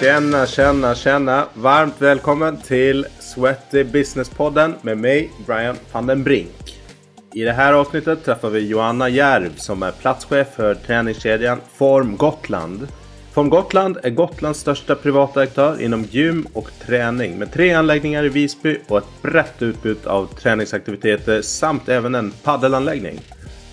Tjena, tjena, tjena! Varmt välkommen till Sweaty Business-podden med mig, Brian van den Brink. I det här avsnittet träffar vi Joanna Järv som är platschef för träningskedjan Form Gotland. Form Gotland är Gotlands största privata aktör inom gym och träning med tre anläggningar i Visby och ett brett utbud av träningsaktiviteter samt även en paddelanläggning.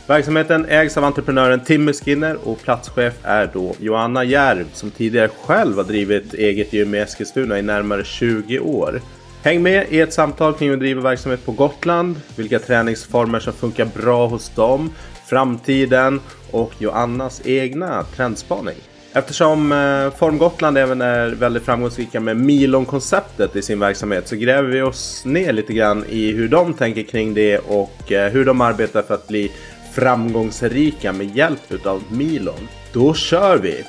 Verksamheten ägs av entreprenören Timmy Skinner och platschef är då Joanna Järv som tidigare själv har drivit eget gym i Eskilstuna i närmare 20 år. Häng med i ett samtal kring hur driva verksamhet på Gotland, vilka träningsformer som funkar bra hos dem, framtiden och Joannas egna trendspaning. Eftersom eh, Form Gotland även är väldigt framgångsrika med Milon-konceptet i sin verksamhet så gräver vi oss ner lite grann i hur de tänker kring det och eh, hur de arbetar för att bli framgångsrika med hjälp utav Milon. Då kör vi!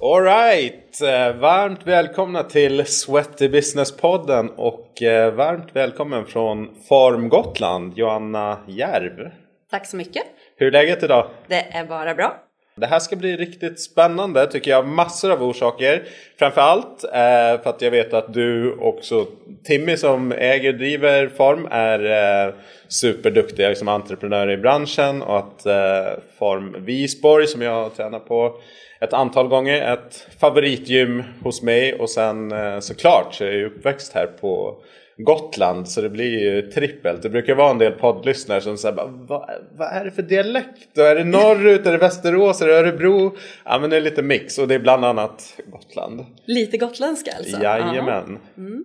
Alright! Varmt välkomna till Sweaty Business-podden och eh, varmt välkommen från Form Gotland, Joanna Järv. Tack så mycket. Hur är läget idag? Det är bara bra. Det här ska bli riktigt spännande tycker jag av massor av orsaker. Framförallt eh, för att jag vet att du också, Timmy som äger och driver Form är eh, superduktig liksom entreprenör i branschen och att eh, Form Visborg som jag tränar på ett antal gånger, ett favoritgym hos mig och sen eh, såklart så är jag uppväxt här på Gotland så det blir ju trippelt. Det brukar vara en del poddlyssnare som säger vad, vad är det för dialekt? Är det norrut? Är det Västerås? Är det Örebro? Ja men det är lite mix och det är bland annat Gotland. Lite gotländska alltså? Jajamän. Mm.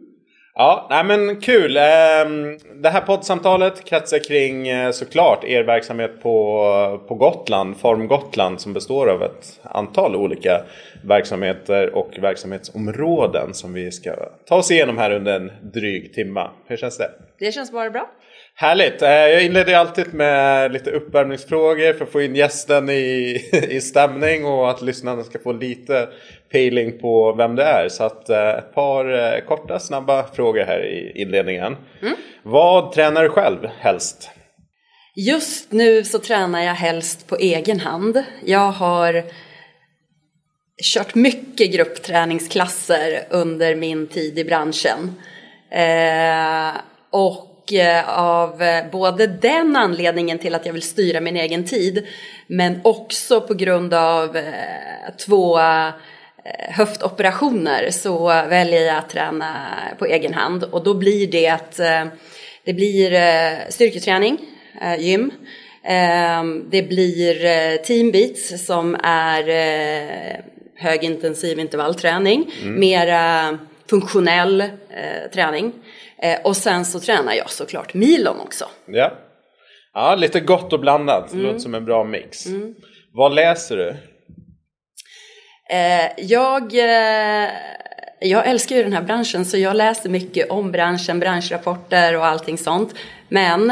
Ja, nej men kul. Ehm, det här poddsamtalet kretsar kring eh, såklart er verksamhet på, på Gotland, Form Gotland som består av ett antal olika verksamheter och verksamhetsområden som vi ska ta oss igenom här under en dryg timma. Hur känns det? Det känns bara bra. Härligt! Eh, jag inleder alltid med lite uppvärmningsfrågor för att få in gästen i, i stämning och att lyssnarna ska få lite peeling på vem det är. Så att eh, ett par eh, korta snabba frågor här i inledningen. Mm. Vad tränar du själv helst? Just nu så tränar jag helst på egen hand. Jag har kört mycket gruppträningsklasser under min tid i branschen. Eh, och Eh, av både den anledningen till att jag vill styra min egen tid men också på grund av eh, två höftoperationer så väljer jag att träna på egen hand och då blir det att det blir styrketräning, gym. Det blir teambeats som är högintensiv intervallträning, mm. mera funktionell träning. Eh, och sen så tränar jag såklart milon också. Ja, ja lite gott och blandat. Mm. Låter som en bra mix. Mm. Vad läser du? Eh, jag, eh, jag älskar ju den här branschen så jag läser mycket om branschen, branschrapporter och allting sånt. Men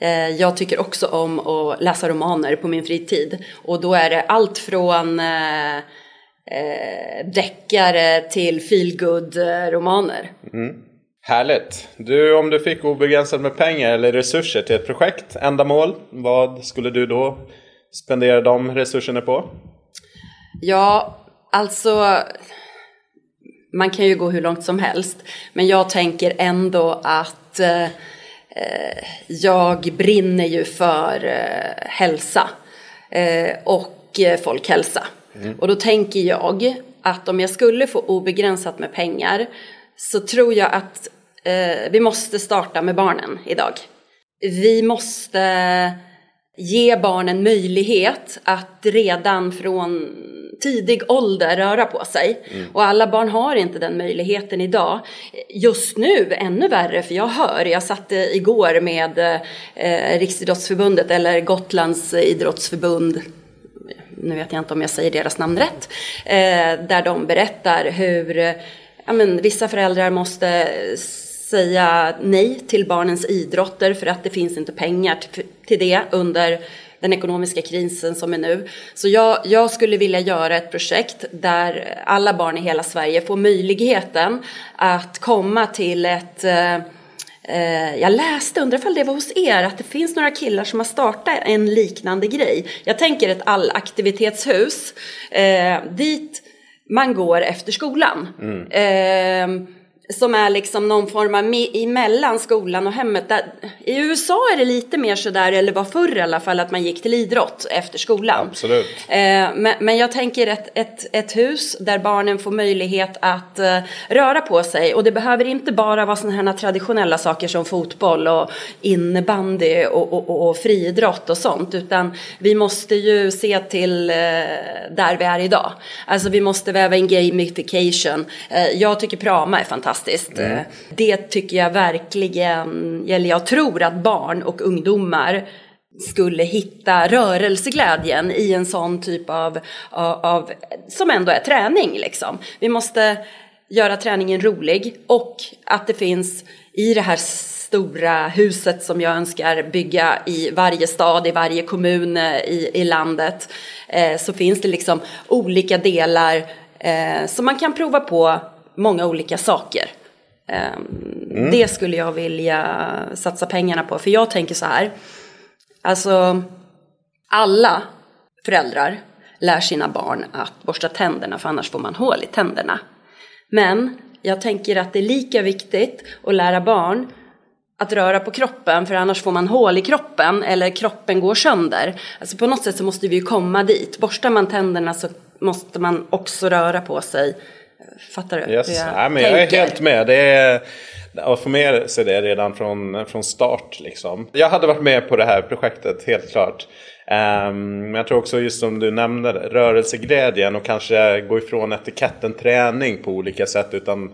eh, jag tycker också om att läsa romaner på min fritid. Och då är det allt från eh, eh, deckare till feelgood romaner. Mm. Härligt! Du, om du fick obegränsat med pengar eller resurser till ett projekt, ändamål, vad skulle du då spendera de resurserna på? Ja, alltså man kan ju gå hur långt som helst, men jag tänker ändå att eh, jag brinner ju för eh, hälsa eh, och folkhälsa. Mm. Och då tänker jag att om jag skulle få obegränsat med pengar så tror jag att eh, vi måste starta med barnen idag. Vi måste ge barnen möjlighet att redan från tidig ålder röra på sig. Mm. Och alla barn har inte den möjligheten idag. Just nu ännu värre, för jag hör, jag satt igår med eh, Riksidrottsförbundet eller Gotlands idrottsförbund nu vet jag inte om jag säger deras namn rätt, eh, där de berättar hur ja, men, vissa föräldrar måste säga nej till barnens idrotter för att det finns inte pengar till det under den ekonomiska krisen som är nu. Så jag, jag, skulle vilja göra ett projekt där alla barn i hela Sverige får möjligheten att komma till ett, eh, Eh, jag läste, undrar ifall det var hos er, att det finns några killar som har startat en liknande grej. Jag tänker ett allaktivitetshus eh, dit man går efter skolan. Mm. Eh, som är liksom någon form av emellan skolan och hemmet. Där, I USA är det lite mer sådär, eller var förr i alla fall, att man gick till idrott efter skolan. Absolut. Eh, men, men, jag tänker ett, ett, ett hus där barnen får möjlighet att eh, röra på sig. Och det behöver inte bara vara sådana här traditionella saker som fotboll och innebandy och, och, och, och friidrott och sånt. Utan vi måste ju se till eh, där vi är idag. Alltså vi måste väva in gamification. Eh, jag tycker Prama är fantastiskt fantastiskt. Mm. Det tycker jag verkligen, eller jag tror att barn och ungdomar skulle hitta rörelseglädjen i en sån typ av, av, av, som ändå är träning liksom. Vi måste göra träningen rolig och att det finns i det här stora huset som jag önskar bygga i varje stad, i varje kommun eh, i, i landet, eh, så finns det liksom olika delar eh, som man kan prova på många olika saker. Ehm, mm. Det skulle jag vilja satsa pengarna på. För jag tänker så här. Alltså, alla föräldrar lär sina barn att borsta tänderna för annars får man hål i tänderna. Men jag tänker att det är lika viktigt att lära barn att röra på kroppen för annars får man hål i kroppen eller kroppen går sönder. Alltså på något sätt så måste vi ju komma dit. Borstar man tänderna så måste man också röra på sig Fattar du? Yes. Jag, Nej, men jag är helt med. Det är, och mig så är det redan från, från start. Liksom. Jag hade varit med på det här projektet, helt klart. Um, men jag tror också just som du nämnde, rörelseglädjen och kanske gå ifrån etiketten träning på olika sätt. Utan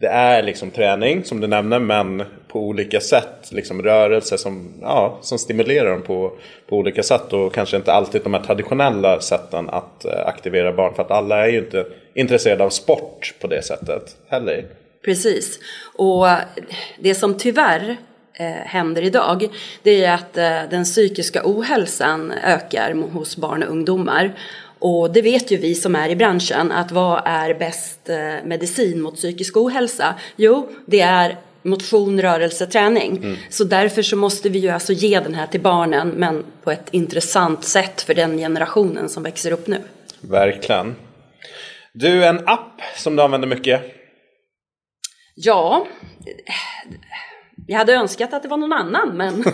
det är liksom träning som du nämner men på olika sätt. Liksom rörelse som, ja, som stimulerar dem på, på olika sätt. Och kanske inte alltid de här traditionella sätten att uh, aktivera barn. För att alla är ju inte intresserade av sport på det sättet heller. Precis. Och det som tyvärr eh, händer idag det är att eh, den psykiska ohälsan ökar hos barn och ungdomar. Och det vet ju vi som är i branschen att vad är bäst eh, medicin mot psykisk ohälsa? Jo, det är motion, rörelse, träning. Mm. Så därför så måste vi ju alltså ge den här till barnen men på ett intressant sätt för den generationen som växer upp nu. Verkligen. Du, en app som du använder mycket? Ja, jag hade önskat att det var någon annan, men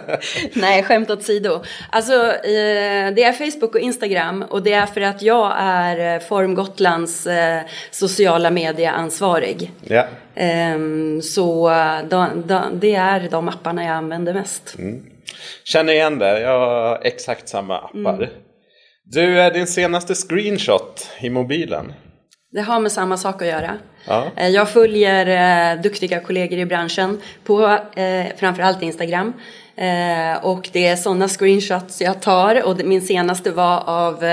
nej, skämt åsido. Alltså, eh, det är Facebook och Instagram och det är för att jag är eh, Form Gotlands eh, sociala medieansvarig. Ja. Ehm, så det är de apparna jag använder mest. Mm. Känner igen det, jag har exakt samma appar. Mm. Du, är din senaste screenshot i mobilen? Det har med samma sak att göra. Ja. Eh, jag följer eh, duktiga kollegor i branschen på eh, framförallt Instagram. Och det är sådana screenshots jag tar och min senaste var av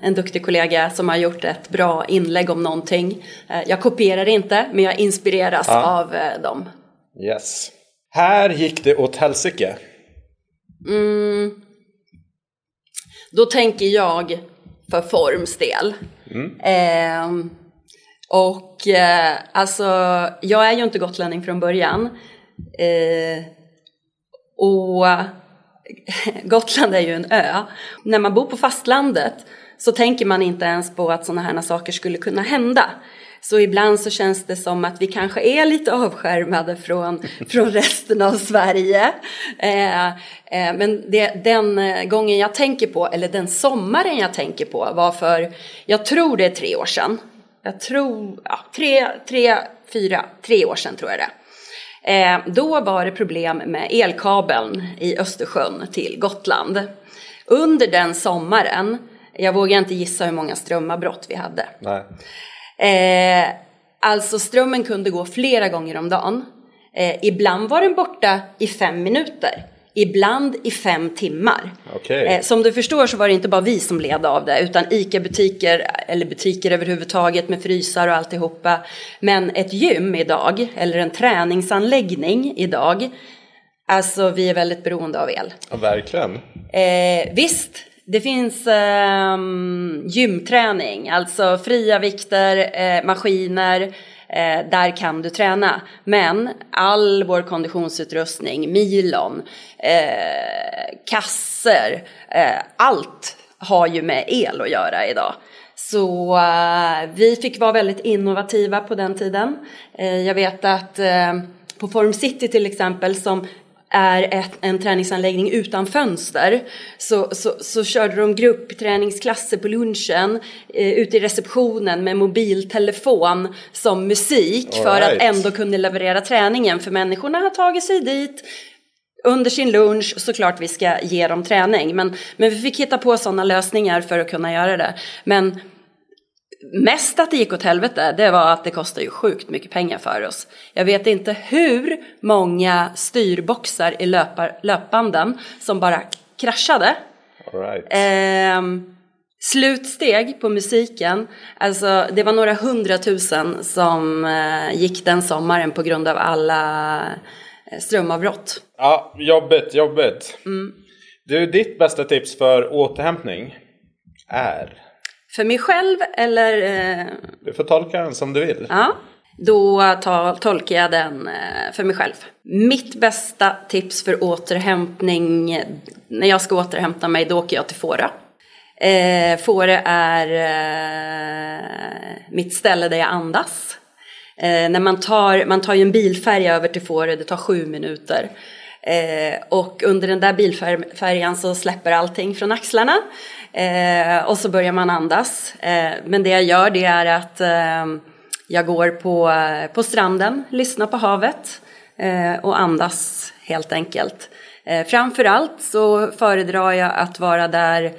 en duktig kollega som har gjort ett bra inlägg om någonting. Jag kopierar inte men jag inspireras ja. av dem. Yes. Här gick det åt helsike. Mm. Då tänker jag för forms del. Mm. Eh, och eh, alltså, jag är ju inte gotlänning från början. Eh, och Gotland är ju en ö. När man bor på fastlandet så tänker man inte ens på att sådana här saker skulle kunna hända. Så ibland så känns det som att vi kanske är lite avskärmade från, från resten av Sverige. Eh, eh, men det, den eh, gången jag tänker på, eller den sommaren jag tänker på var för, jag tror det är tre år sedan. Jag tror, ja, tre, tre, fyra, tre år sedan tror jag det. Eh, då var det problem med elkabeln i Östersjön till Gotland. Under den sommaren, jag vågar inte gissa hur många strömavbrott vi hade. Nej. Eh, alltså strömmen kunde gå flera gånger om dagen. Eh, ibland var den borta i fem minuter. Ibland i fem timmar. Okay. Eh, som du förstår så var det inte bara vi som led av det utan ICA-butiker eller butiker överhuvudtaget med frysar och alltihopa. Men ett gym idag eller en träningsanläggning idag Alltså vi är väldigt beroende av el. Ja, verkligen. Eh, visst, det finns eh, gymträning, alltså fria vikter, eh, maskiner. Eh, där kan du träna. Men all vår konditionsutrustning, milon, eh, kasser, eh, allt har ju med el att göra idag. Så eh, vi fick vara väldigt innovativa på den tiden. Eh, jag vet att eh, på Form City till exempel som är ett, en träningsanläggning utan fönster så, så, så körde de gruppträningsklasser på lunchen eh, ute i receptionen med mobiltelefon som musik All för right. att ändå kunna leverera träningen för människorna har tagit sig dit under sin lunch, såklart vi ska ge dem träning, men, men vi fick hitta på sådana lösningar för att kunna göra det. Men mest att det gick åt helvete, det var att det kostade ju sjukt mycket pengar för oss. Jag vet inte hur många styrboxar i löpar, löpbanden som bara kraschade. Right. Eh, slutsteg på musiken, alltså det var några hundratusen som eh, gick den sommaren på grund av alla eh, strömavbrott. Ja, jobbigt, jobbigt. Mm. Du, ditt bästa tips för återhämtning är? För mig själv eller? Eh... Du får tolka den som du vill. Ja, då tolkar jag den eh, för mig själv. Mitt bästa tips för återhämtning, när jag ska återhämta mig, då åker jag till Fårö. Eh, Fårö är eh, mitt ställe där jag andas. Eh, när man tar, man tar ju en bilfärja över till Fårö, det tar sju minuter. Eh, och under den där bilfärjan så släpper allting från axlarna. Eh, och så börjar man andas. Eh, men det jag gör det är att eh, jag går på, på stranden, lyssnar på havet eh, och andas helt enkelt. Eh, framförallt så föredrar jag att vara där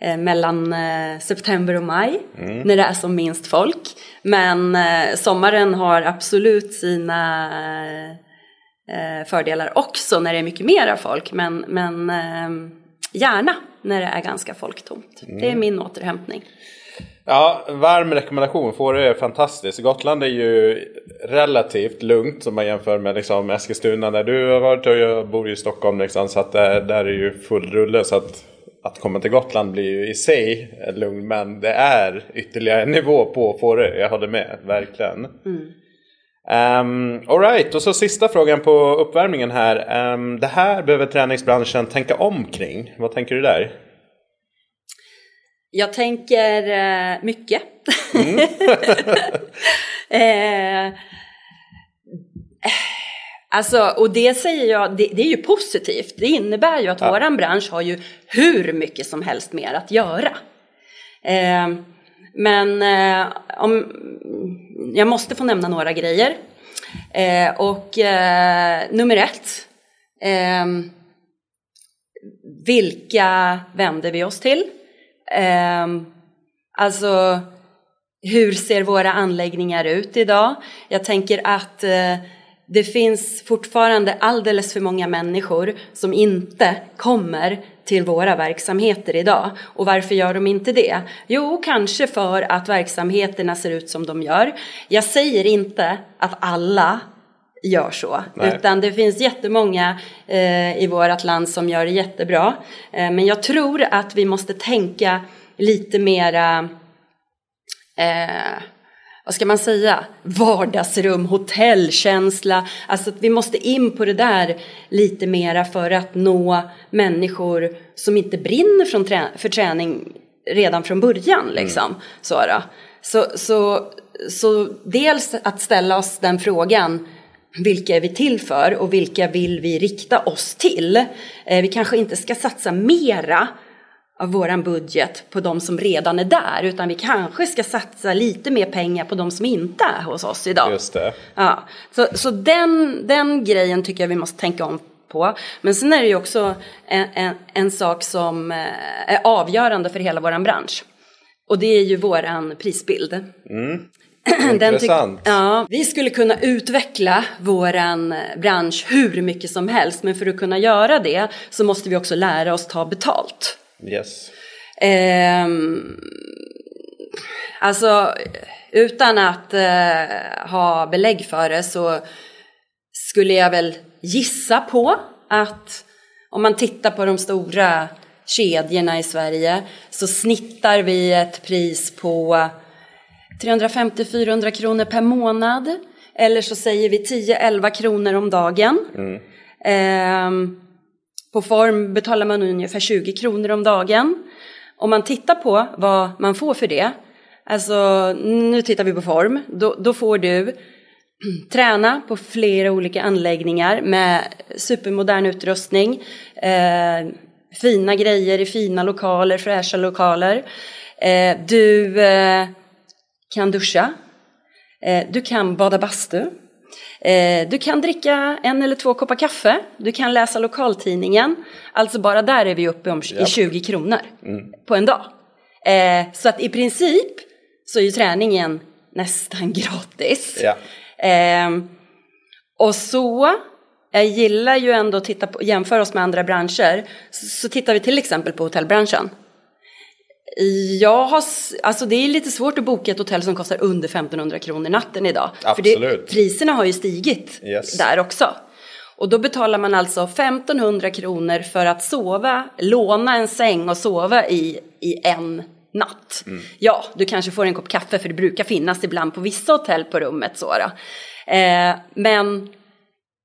eh, mellan september och maj mm. när det är som minst folk. Men sommaren har absolut sina fördelar också när det är mycket mera folk. Men, men Gärna när det är ganska folktomt. Mm. Det är min återhämtning. Ja, varm rekommendation. Fårö är fantastiskt. Gotland är ju relativt lugnt om man jämför med liksom Eskilstuna där du har varit och jag bor i Stockholm liksom, så att där, där är ju full rulle. Så att, att komma till Gotland blir ju i sig lugnt men det är ytterligare en nivå på Fårö. Jag håller med, verkligen. Mm. Um, Alright, och så sista frågan på uppvärmningen här. Um, det här behöver träningsbranschen tänka om kring. Vad tänker du där? Jag tänker uh, mycket. Mm. uh, alltså, och det säger jag, det, det, är ju positivt. Det innebär ju att ja. våran bransch har ju hur mycket som helst mer att göra. Uh, men eh, om, jag måste få nämna några grejer. Eh, och eh, nummer ett. Eh, vilka vänder vi oss till? Eh, alltså, hur ser våra anläggningar ut idag? Jag tänker att eh, det finns fortfarande alldeles för många människor som inte kommer till våra verksamheter idag. Och varför gör de inte det? Jo, kanske för att verksamheterna ser ut som de gör. Jag säger inte att alla gör så, Nej. utan det finns jättemånga eh, i vårt land som gör det jättebra. Eh, men jag tror att vi måste tänka lite mera eh, vad ska man säga, vardagsrum, hotellkänsla. Alltså att vi måste in på det där lite mera för att nå människor som inte brinner från trä för träning redan från början. Liksom. Mm. Så, så, så, så dels att ställa oss den frågan, vilka är vi till för och vilka vill vi rikta oss till? Eh, vi kanske inte ska satsa mera av våran budget på de som redan är där utan vi kanske ska satsa lite mer pengar på de som inte är hos oss idag. Just det. Ja, så, så den, den grejen tycker jag vi måste tänka om på. Men sen är det ju också en, en, en sak som eh, är avgörande för hela våran bransch. Och det är ju våran prisbild. Mm. Intressant. ja, vi skulle kunna utveckla våran bransch hur mycket som helst men för att kunna göra det så måste vi också lära oss ta betalt. Yes. Eh, alltså, utan att eh, ha belägg för det så skulle jag väl gissa på att om man tittar på de stora kedjorna i Sverige så snittar vi ett pris på 350-400 kronor per månad. Eller så säger vi 10-11 kronor om dagen. Mm. Eh, på form betalar man ungefär 20 kronor om dagen. Om man tittar på vad man får för det, alltså nu tittar vi på form, då, då får du träna på flera olika anläggningar med supermodern utrustning, eh, fina grejer i fina lokaler, fräscha lokaler. Eh, du eh, kan duscha, eh, du kan bada bastu, du kan dricka en eller två koppar kaffe, du kan läsa lokaltidningen. Alltså bara där är vi uppe om, i 20 kronor på en dag. Eh, så att i princip så är ju träningen nästan gratis. Ja. Ehm, och så, jag gillar ju ändå att titta på, jämföra oss med andra branscher, så, så tittar vi till exempel på hotellbranschen. Jag har, alltså det är lite svårt att boka ett hotell som kostar under 1500 kronor natten idag. För det, Absolut. priserna har ju stigit Yes. där också. Och då betalar man alltså 1500 kronor för att sova, låna en säng och sova i, i en natt. Ja, du kanske får en kopp kaffe för det brukar finnas ibland på vissa hotell på rummet. Så. Eh, men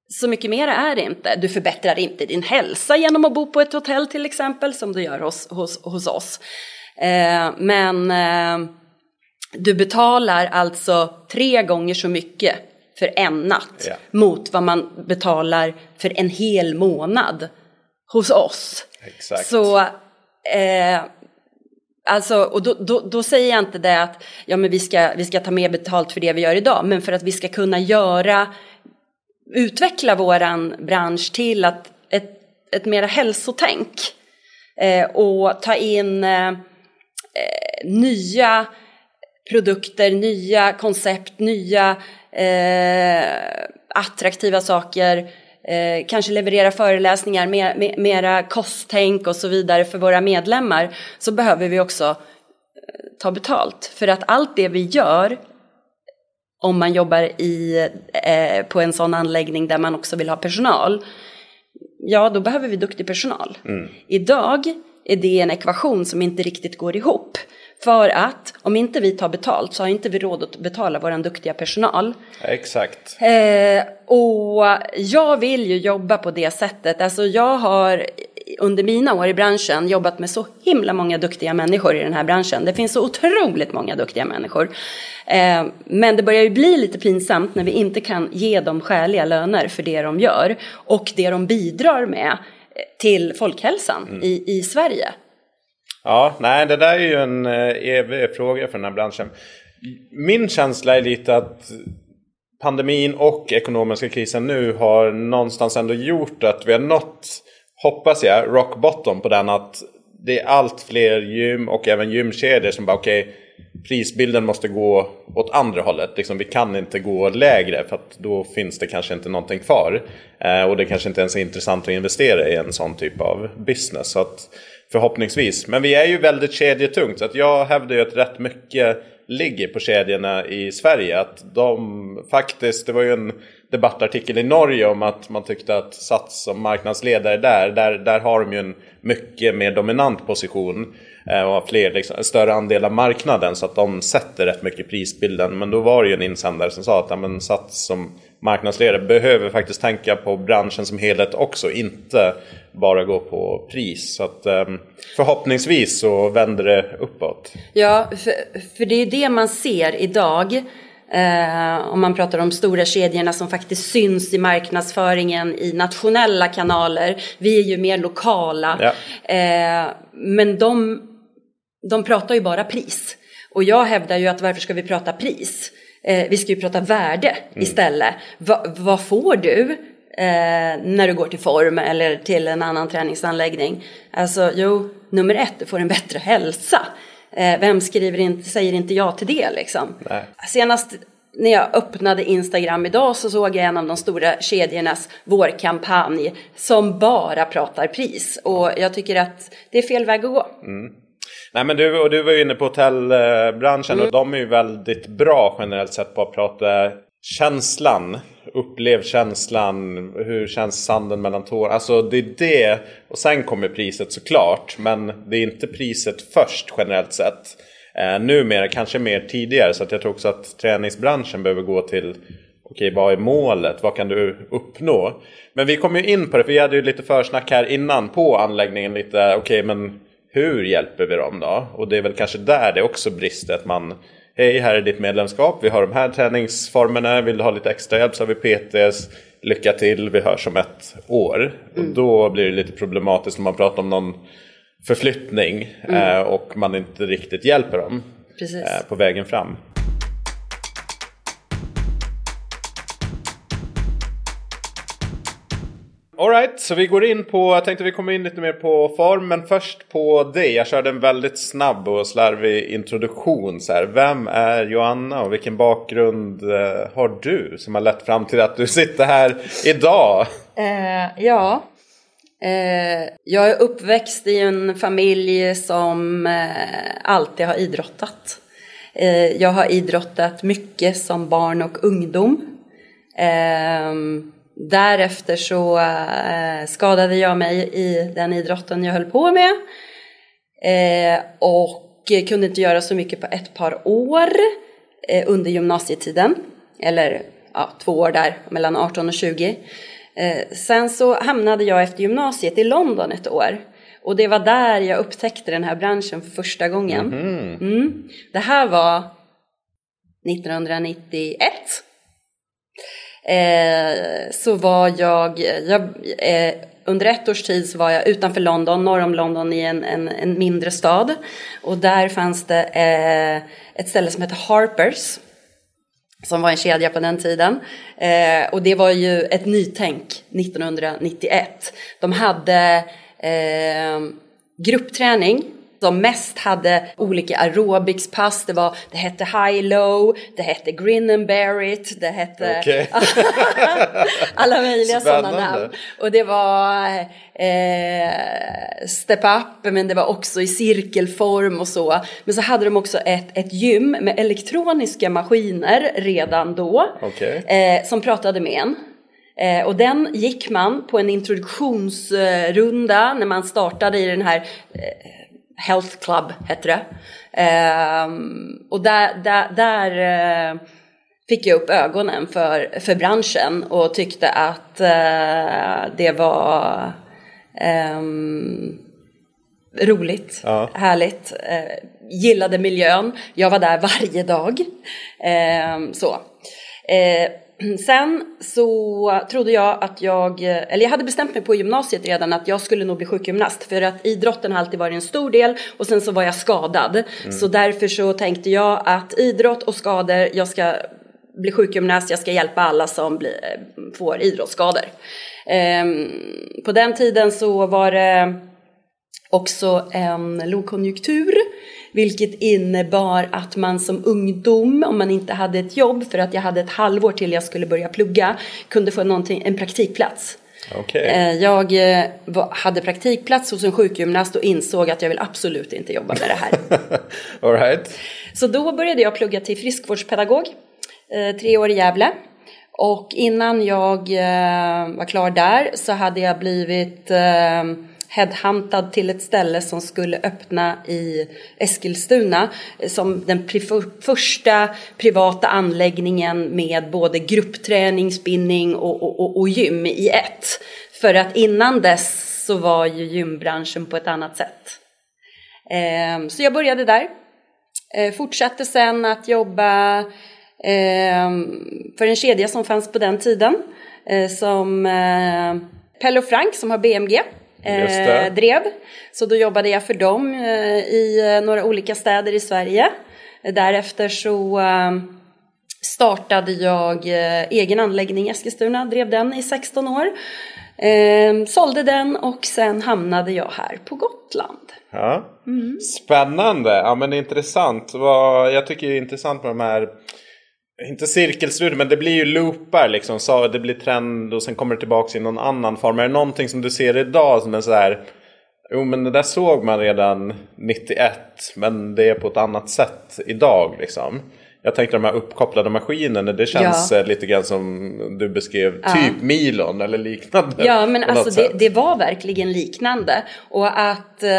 så mycket mer är det inte. Du förbättrar inte din hälsa genom att bo på ett hotell till exempel som du gör hos, hos, hos oss. Eh, men eh, du betalar alltså tre gånger så mycket för en natt Ja. mot vad man betalar för en hel månad hos oss. Exakt. Så, eh, alltså, och då, då, då säger jag inte det att ja, men vi, ska, vi ska ta mer betalt för det vi gör idag, men för att vi ska kunna göra, utveckla våran bransch till att ett, ett mera hälsotänk eh, och ta in eh, eh, nya produkter, nya koncept, nya eh, attraktiva saker, eh, kanske leverera föreläsningar, mer, mer, mera kosttänk och så vidare för våra medlemmar, så behöver vi också eh, ta betalt. För att allt det vi gör, om man jobbar i, eh, på en sån anläggning där man också vill ha personal, ja då behöver vi duktig personal. Idag är det en ekvation som inte riktigt går ihop. För att om inte vi tar betalt så har inte vi råd att betala vår duktiga personal. Exakt. Eh, och jag vill ju jobba på det sättet. Alltså jag har under mina år i branschen jobbat med så himla många duktiga människor i den här branschen. Det finns så otroligt många duktiga människor. Eh, men det börjar ju bli lite pinsamt när vi inte kan ge dem skäliga löner för det de gör och det de bidrar med till folkhälsan i, i Sverige. Ja, nej det där är ju en eh, evig fråga för den här branschen. Min känsla är lite att pandemin och ekonomiska krisen nu har någonstans ändå gjort att vi har nått, hoppas jag, rock bottom på den att det är allt fler gym och även gymkedjor som bara okej, prisbilden måste gå åt andra hållet. Liksom, vi kan inte gå lägre för att då finns det kanske inte någonting kvar. Eh, och det kanske inte ens är intressant att investera i en sån typ av business. Så att, förhoppningsvis. Men vi är ju väldigt kedjetungt så att jag hävdar ju att rätt mycket ligger på kedjorna i Sverige. Att de faktiskt, det var ju en debattartikel i Norge om att man tyckte att Sats som marknadsledare där, där, där har de ju en mycket mer dominant position och har fler, liksom, större andel av marknaden så att de sätter rätt mycket i prisbilden. Men då var det ju en insändare som sa att ja, men Sats som marknadsledare behöver faktiskt tänka på branschen som helhet också, inte bara gå på pris. Så att, eh, förhoppningsvis så vänder det uppåt. Ja, för, för det är det man ser idag. Eh, om man pratar om stora kedjorna som faktiskt syns i marknadsföringen i nationella kanaler. Vi är ju mer lokala. Ja. Eh, men de, de pratar ju bara pris. Och jag hävdar ju att varför ska vi prata pris? Eh, vi ska ju prata värde istället. Va, vad får du eh, när du går till form eller till en annan träningsanläggning? Alltså, jo, nummer ett, du får en bättre hälsa. Eh, vem skriver inte, säger inte ja till det liksom? Nej. Senast när jag öppnade Instagram idag så såg jag en av de stora kedjornas vårkampanj som bara pratar pris. Och jag tycker att det är fel väg att gå. Nej men du, och du var ju inne på hotellbranschen och de är ju väldigt bra generellt sett på att prata känslan. Upplev känslan, hur känns sanden mellan tårna? Alltså det är det. Och sen kommer priset såklart. Men det är inte priset först generellt sett. Eh, numera kanske mer tidigare så att jag tror också att träningsbranschen behöver gå till Okej, vad är målet? Vad kan du uppnå? Men vi kom ju in på det, för vi hade ju lite försnack här innan på anläggningen. Lite, okej, men hur hjälper vi dem då? Och det är väl kanske där det också brister. Att man, hej, här är ditt medlemskap. Vi har de här träningsformerna. Vill du ha lite extra hjälp så har vi PTS. Lycka till, vi hörs om ett år. Mm. Och då blir det lite problematiskt när man pratar om någon förflyttning mm. eh, och man inte riktigt hjälper dem eh, på vägen fram. Alright, så vi går in på, jag tänkte vi kommer in lite mer på form, men först på dig. Jag körde en väldigt snabb och slarvig introduktion. Så här. Vem är Joanna och vilken bakgrund eh, har du som har lett fram till att du sitter här idag? Eh, ja, eh, jag är uppväxt i en familj som eh, alltid har idrottat. Eh, jag har idrottat mycket som barn och ungdom. Eh, Därefter så eh, skadade jag mig i den idrotten jag höll på med. Eh, och kunde inte göra så mycket på ett par år eh, under gymnasietiden. Eller ja, två år där, mellan 18 och 20. Eh, sen så hamnade jag efter gymnasiet i London ett år. Och det var där jag upptäckte den här branschen för första gången. Mm. Mm. Det här var 1991 eh, så var jag, jag eh, under ett års tid så var jag utanför London, norr om London i en, en, en mindre stad. Och där fanns det eh, ett ställe som hette Harpers. Som var en kedja på den tiden. Eh, och det var ju ett nytänk 1991. De hade eh, gruppträning som mest hade olika aerobicspass. Det, var, det hette high low, det hette grin and bear it, det hette okay. alla möjliga sådana namn. Och det var eh, step up, men det var också i cirkelform och så. Men så hade de också ett, ett gym med elektroniska maskiner redan då. Okay. Eh, som pratade med en. Eh, och den gick man på en introduktionsrunda när man startade i den här eh, Health Club hette det. Um, och där, där, där uh, fick jag upp ögonen för, för branschen och tyckte att uh, det var um, roligt, ja. härligt. Uh, gillade miljön. Jag var där varje dag. Ehm, så. Sen så trodde jag att jag, eller jag hade bestämt mig på gymnasiet redan att jag skulle nog bli sjukgymnast för att idrotten har alltid varit en stor del och sen så var jag skadad. Mm. Så därför så tänkte jag att idrott och skador, jag ska bli sjukgymnast, jag ska hjälpa alla som blir, får idrottsskador. Ehm, på den tiden så var det också en lågkonjunktur vilket innebar att man som ungdom, om man inte hade ett jobb, för att jag hade ett halvår till jag skulle börja plugga, kunde få en praktikplats. Okay. Eh, jag eh, hade praktikplats hos en sjukgymnast och insåg att jag vill absolut inte jobba med det här. All right. Så då började jag plugga till friskvårdspedagog, eh, tre år i Gävle. Och innan jag var klar där så hade jag blivit headhuntad till ett ställe som skulle öppna i Eskilstuna som den första privata anläggningen med både gruppträning, spinning och, och, och, gym i ett. För att innan dess så var ju gymbranschen på ett annat sätt. Ehm, så jag började där. Eh, fortsatte sen att jobba ehm, för en kedja som fanns på den tiden eh, som eh, Pelle och Frank som har BMG eh, drev. Så då jobbade jag för dem eh, i eh, några olika städer i Sverige. Därefter så eh, startade jag eh, egen anläggning i Eskilstuna, drev den i 16 år. Eh, sålde den och sen hamnade jag här på Gotland. Ja. Mm. Spännande, ja men intressant. Jag tycker det är intressant med de här inte cirkelstudier, men det blir ju loopar liksom. Så det blir trend och sen kommer det tillbaka i någon annan form. Är det någonting som du ser idag som är så här Jo men det där såg man redan 91 men det är på ett annat sätt idag liksom. Jag tänkte de här uppkopplade maskinerna, det känns ja. Eh, lite grann som du beskrev, ja. typ Milon eller liknande. Ja men alltså det, det, var verkligen liknande. Och att eh,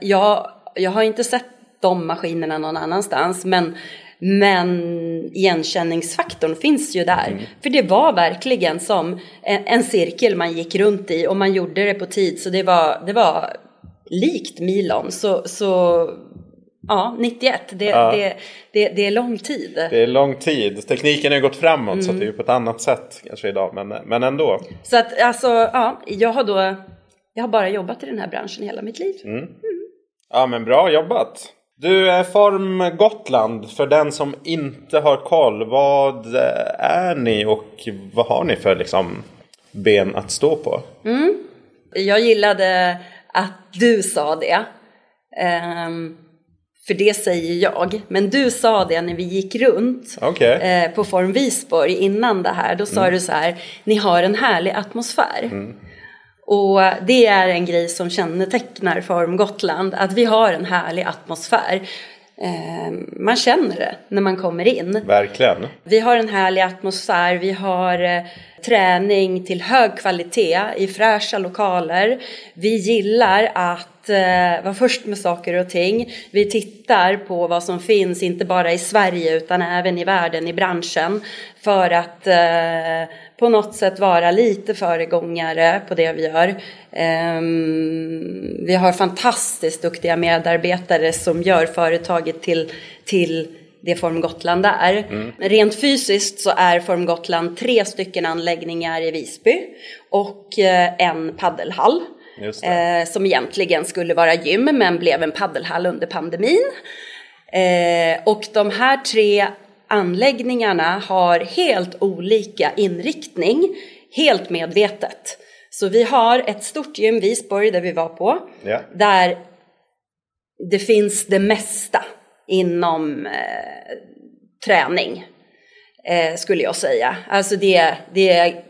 jag, jag har inte sett de maskinerna någon annanstans. Men, men igenkänningsfaktorn finns ju där. Mm. För det var verkligen som en, cirkel man gick runt i och man gjorde det på tid. Så det var, det var likt Milon. Så, så Ja, 91. Det, ja. Det, det, det, är lång tid. Det är lång tid. Tekniken har ju gått framåt mm. så det är på ett annat sätt kanske idag. Men, men ändå. Så att alltså, ja, jag har då jag har bara jobbat i den här branschen hela mitt liv. Mm. Mm. Ja men bra jobbat. Du, är Form Gotland, för den som inte har koll, vad är ni och vad har ni för liksom, ben att stå på? Mm. Jag gillade att du sa det. Um, för det säger jag. Men du sa det när vi gick runt okay. eh, på Form Visborg innan det här. Då sa mm. du så här, ni har en härlig atmosfär. Mm. Och det är en grej som kännetecknar Form Gotland, att vi har en härlig atmosfär. Eh, man känner det när man kommer in. Verkligen. Vi har en härlig atmosfär, vi har eh, träning till hög kvalitet i fräscha lokaler. Vi gillar att eh, vara först med saker och ting. Vi tittar på vad som finns, inte bara i Sverige utan även i världen, i branschen. För att eh, på något sätt vara lite föregångare på det vi gör. Eh, vi har fantastiskt duktiga medarbetare som gör företaget till, till det Form Gotland är. Mm. Rent fysiskt så är Form Gotland tre stycken anläggningar i Visby och eh, en paddelhall. Eh, som egentligen skulle vara gym men blev en paddelhall under pandemin. Eh, och de här tre anläggningarna har helt olika inriktning, helt medvetet. Så vi har ett stort gym, Visborg, där vi var på, yeah. där det finns det mesta inom eh, träning, eh, skulle jag säga. Alltså det, det är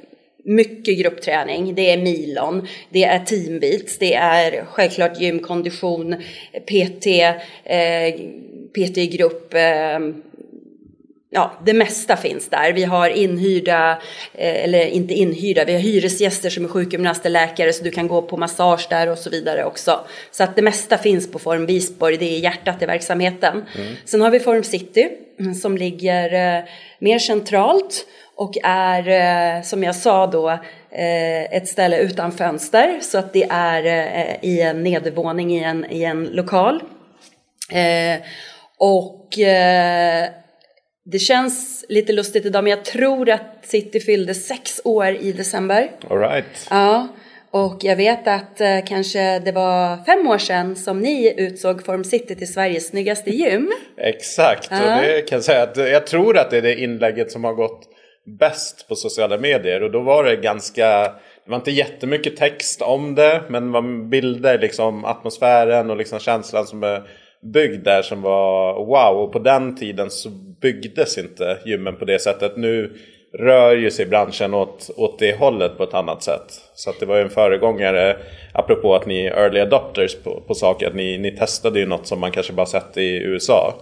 mycket gruppträning, det är milon, det är teambeats, det är självklart gymkondition, PT, eh, PT i grupp, eh, ja, det mesta finns där. Vi har inhyrda, eh, eller inte inhyrda, vi har hyresgäster som är sjukgymnaster, läkare så du kan gå på massage där och så vidare också. Så att det mesta finns på Form Visborg, det är hjärtat i verksamheten. Mm. Sen har vi Form City som ligger eh, mer centralt och är, eh, som jag sa då, ett ställe utan fönster så att det är i en nedervåning i en, i en lokal. Och det känns lite lustigt idag men jag tror att City fyllde sex år i december. All right. Ja, och jag vet att eh, kanske det var fem år sedan som ni utsåg Form City till Sveriges snyggaste gym. Exakt, ja. och det kan jag säga att jag tror att det är det inlägget som har gått bäst på sociala medier och då var det ganska det var inte jättemycket text om det men det var bilder liksom atmosfären och liksom känslan som är byggd där som var wow. Och på den tiden så byggdes inte gymmen på det sättet. Nu rör ju sig branschen åt, åt det hållet på ett annat sätt. Så att det var ju en föregångare, apropå att ni är early adopters på, på saker, att ni, ni testade ju något som man kanske bara sett i USA.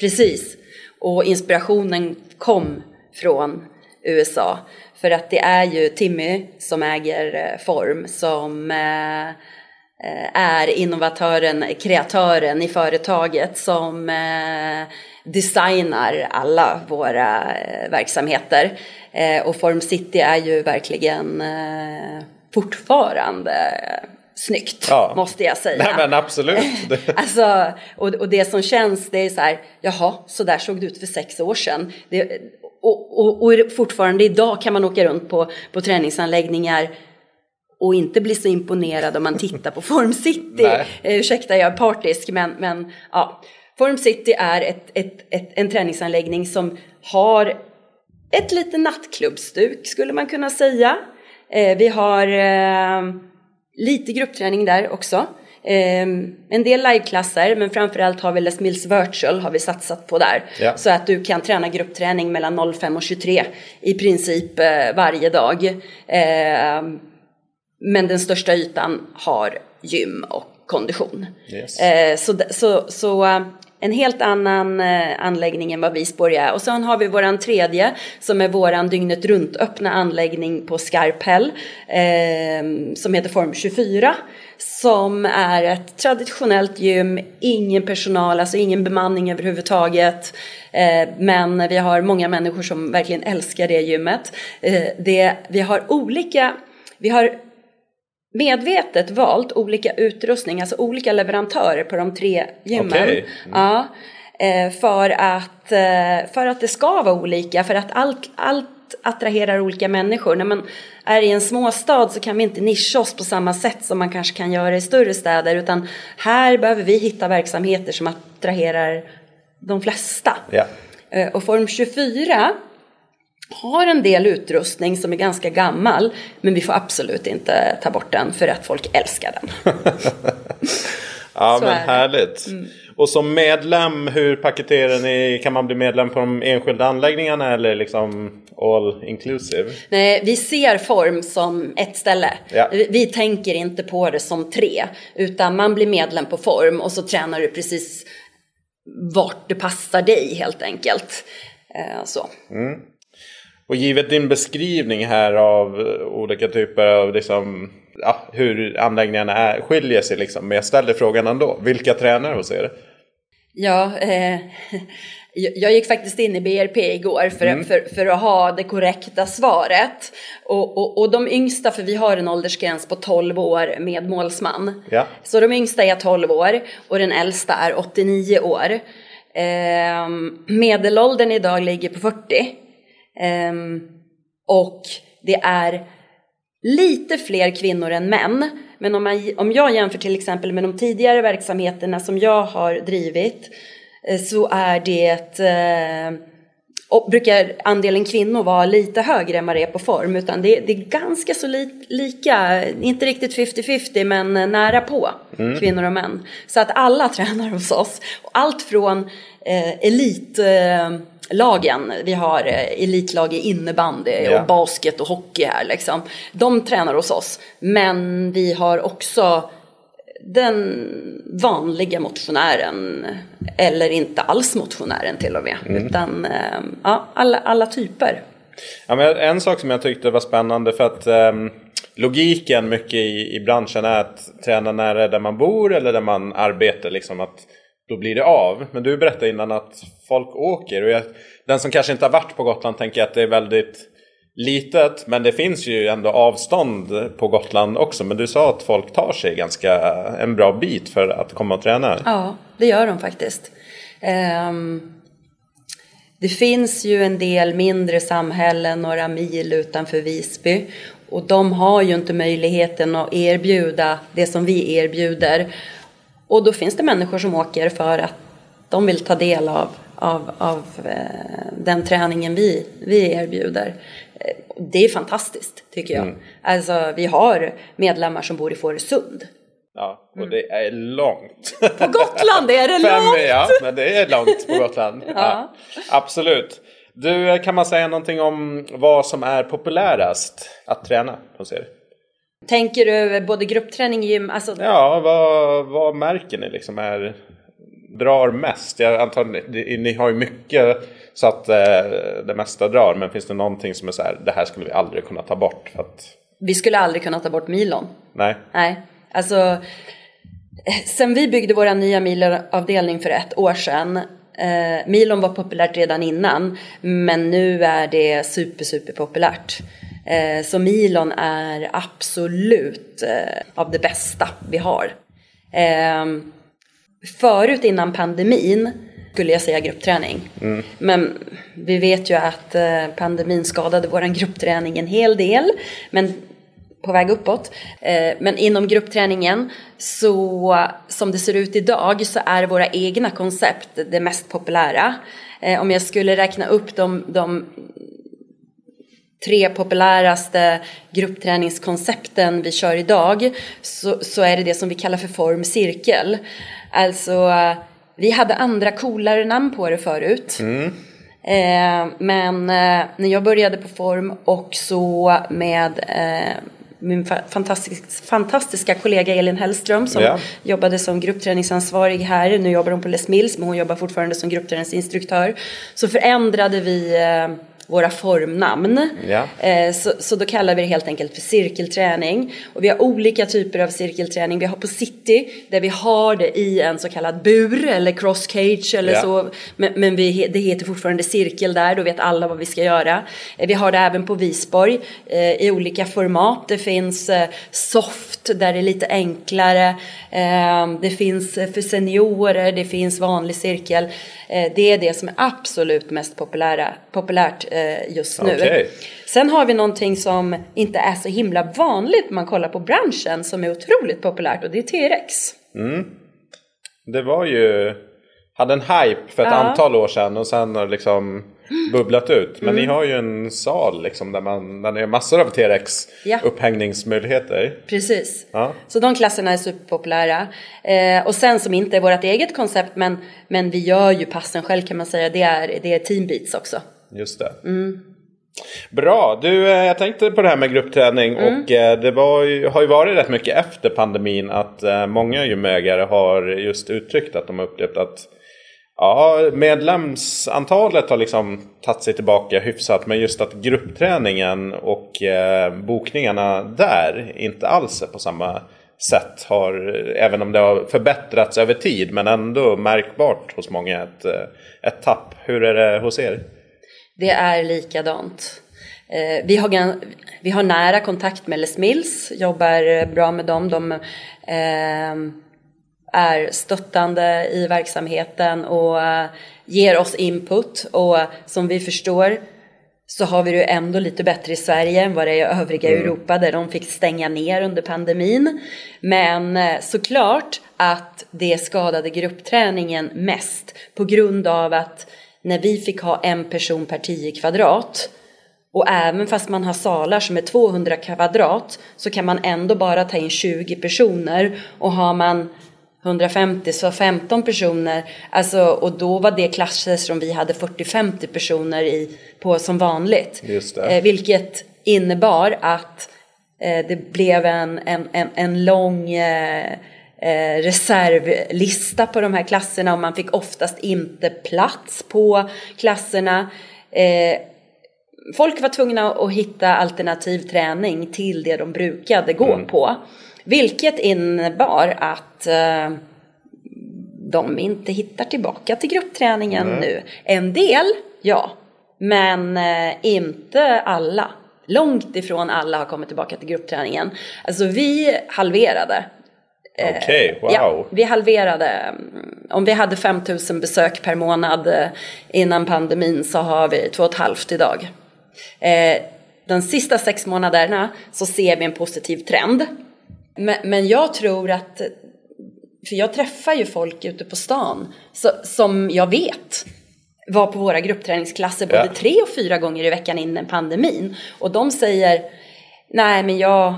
Precis, och inspirationen kom från USA. För att det är ju Timmy som äger eh, Form som Eh, är innovatören, kreatören i företaget som eh, designar alla våra eh, verksamheter. Och Form City är ju verkligen fortfarande snyggt, ja. måste jag säga. Nej men absolut. alltså, och, och det som känns, det är så här, jaha, så där såg det ut för sex år sedan. Det, och, och, och fortfarande idag kan man åka runt på, på träningsanläggningar och inte bli så imponerad om man tittar på Form City. eh, ursäkta, jag är partisk, men, men ja. Form City är ett, ett, ett, en träningsanläggning som har ett lite nattklubbstuk skulle man kunna säga. Eh, vi har eh, lite gruppträning där också. Eh, en del liveklasser men framförallt har vi Les Mills Virtual har vi satsat på där. Ja. Så att du kan träna gruppträning mellan 05 och 23 i princip eh, varje dag. Eh, men den största ytan har gym och kondition. Yes. Eh, så, så, så en helt annan eh, anläggning än vad Visborg är. Och sen har vi våran tredje som är våran dygnet runt öppna anläggning på Skarphäll eh, som heter Form 24 som är ett traditionellt gym, ingen personal, alltså ingen bemanning överhuvudtaget. Eh, men vi har många människor som verkligen älskar det gymmet. Eh, det, vi har olika, vi har medvetet valt olika utrustning, alltså olika leverantörer på de tre gymmen. Okay. Mm. Ja, eh, för, att, eh, för att det ska vara olika, för att allt, allt attraherar olika människor. När man är i en småstad så kan vi inte nischa oss på samma sätt som man kanske kan göra i större städer utan här behöver vi hitta verksamheter som attraherar de flesta. Ja. Eh, och Form 24 har en del utrustning som är ganska gammal men vi får absolut inte ta bort den för att folk älskar den. ja men härligt. Mm. Och som medlem, hur paketerar ni? Kan man bli medlem på de enskilda anläggningarna eller liksom all inclusive? Nej, vi ser form som ett ställe. Ja. Vi, vi, tänker inte på det som tre. Utan man blir medlem på form och så tränar du precis vart det passar dig helt enkelt. Eh, så. Mm. Och givet din beskrivning här av olika typer av liksom, ja, hur anläggningarna är, skiljer sig liksom. Men jag ställer frågan ändå. Vilka tränar hos er? Ja, eh, jag gick faktiskt in i BRP igår för, mm. för, för att ha det korrekta svaret. Och, och, och, de yngsta, för vi har en åldersgräns på 12 år med målsman. Ja. Så de yngsta är 12 år och den äldsta är 89 år. Eh, medelåldern idag ligger på 40. Eh, och det är lite fler kvinnor än män. Men om, man, om jag jämför till exempel med de tidigare verksamheterna som jag har drivit eh, så är det eh, och brukar andelen kvinnor vara lite högre än vad det är på form utan det, det är ganska så li, lika, inte riktigt 50-50 men nära på mm. kvinnor och män. Så att alla tränar hos oss. Allt från eh, elit eh, lagen. Vi har eh, elitlag i innebandy yeah. och basket och hockey här liksom. De tränar hos oss. Men vi har också den vanliga motionären eller inte alls motionären till och med. Mm. Utan eh, ja, alla, alla typer. Ja, men en sak som jag tyckte var spännande för att um, logiken mycket i, i branschen är att träna nära där man bor eller där man arbetar. Liksom att då blir det av. Men du berättade innan att folk åker. Och jag, den som kanske inte har varit på Gotland tänker att det är väldigt litet. Men det finns ju ändå avstånd på Gotland också. Men du sa att folk tar sig ganska en bra bit för att komma och träna. Ja, det gör de faktiskt. Um, det finns ju en del mindre samhällen några mil utanför Visby. Och de har ju inte möjligheten att erbjuda det som vi erbjuder. Och då finns det människor som åker för att de vill ta del av, av, av eh, den träningen vi, vi erbjuder. Eh, det är fantastiskt tycker jag. Mm. Alltså vi har medlemmar som bor i Fårösund. Ja, och mm. det är långt. På Gotland är det Fem, långt! Ja, men det är långt på Gotland. ja. ja. absolut. Du, kan man säga någonting om vad som är populärast att träna hos er? Tänker du både gruppträning, gym? Alltså... Ja, vad, vad märker ni liksom är drar mest? Jag antar ni, ni har ju mycket så att eh, det mesta drar. Men finns det någonting som är så här, det här skulle vi aldrig kunna ta bort? För att... Vi skulle aldrig kunna ta bort milon. Nej. Nej, alltså sen vi byggde vår nya milavdelning för ett år sedan eh, milon var populärt redan innan men nu är det super super populärt. Eh, så milon är absolut eh, av det bästa vi har. Eh, förut innan pandemin skulle jag säga gruppträning. Mm. Men vi vet ju att pandemin skadade vår gruppträning en hel del. Men på väg uppåt. Men inom gruppträningen så som det ser ut idag så är våra egna koncept det mest populära. Om jag skulle räkna upp de, de tre populäraste gruppträningskoncepten vi kör idag så, så är det det som vi kallar för formcirkel. Alltså, vi hade andra coolare namn på det förut. Mm. Eh, men eh, när jag började på form och så med eh, min fa fantastisk, fantastiska kollega Elin Hellström som Ja. jobbade som gruppträningsansvarig här. Nu jobbar hon på Les Mills men hon jobbar fortfarande som gruppträningsinstruktör. Så förändrade vi eh, våra formnamn. Ja. Eh, Så, så då kallar vi det helt enkelt för cirkelträning. Och vi har olika typer av cirkelträning. Vi har på City där vi har det i en så kallad bur eller cross cage eller Ja. så. Men, men vi, det heter fortfarande cirkel där, då vet alla vad vi ska göra. Eh, Vi har det även på Visborg eh, i olika format. Det finns soft där det är lite enklare. Det finns för seniorer, det finns vanlig cirkel. Det är det som är absolut mest populära, populärt just nu. Okej. Sen har vi någonting som inte är så himla vanligt om man kollar på branschen som är otroligt populärt och det är T-rex. Det var ju, hade en hype för ett Ja. antal år sedan och sen har liksom bubblat ut. Men Mm. ni har ju en sal liksom där, man, där det är massor av T-rex Ja. upphängningsmöjligheter. Precis. Ja. Så de klasserna är superpopulära. Eh, och sen som inte är vårt eget koncept men, men vi gör ju passen själv kan man säga. Det är, det är teambeats också. Just det. Mm. Bra, du eh, jag tänkte på det här med gruppträning Mm. och eh, det ju, har ju varit rätt mycket efter pandemin att eh, många gymägare har just uttryckt att de har upplevt att Ja, medlemsantalet har liksom tagit sig tillbaka hyfsat men just att gruppträningen och bokningarna där inte alls är på samma sätt har, även om det har förbättrats över tid men ändå märkbart hos många ett, ett tapp. Hur är det hos er? Det är likadant. Eh, vi, har, vi har nära kontakt med Les Mills, jobbar bra med dem. De eh, är stöttande i verksamheten och eh, ger oss input. Och som vi förstår så har vi det ändå lite bättre i Sverige än vad det är i övriga Europa där de fick stänga ner under pandemin. Men eh, såklart att det skadade gruppträningen mest på grund av att när vi fick ha en person per 10 kvadrat och även fast man har salar som är 200 kvadrat så kan man ändå bara ta in 20 personer och har man 150 så 15 personer. Alltså, och då var det klasser som vi hade 40-50 personer i på som vanligt. Just det. Eh, vilket innebar att eh, det blev en, en, en, en lång eh, eh, reservlista på de här klasserna och man fick oftast inte plats på klasserna. Eh, folk var tvungna att hitta alternativ träning till det de brukade gå på. Vilket innebar att eh, de inte hittar tillbaka till gruppträningen nu. En del, ja. Men eh, inte alla. Långt ifrån alla har kommit tillbaka till gruppträningen. Alltså vi halverade. Okej, wow. Ja, vi halverade. mm, Om vi hade 5000 besök per månad eh, innan pandemin så har vi två och ett halvt idag. Eh, De sista sex månaderna så ser vi en positiv trend. Men, jag tror att, för jag träffar ju folk ute på stan som jag vet var på våra gruppträningsklasser både Ja. tre och fyra gånger i veckan innan pandemin. Och de säger, nej men jag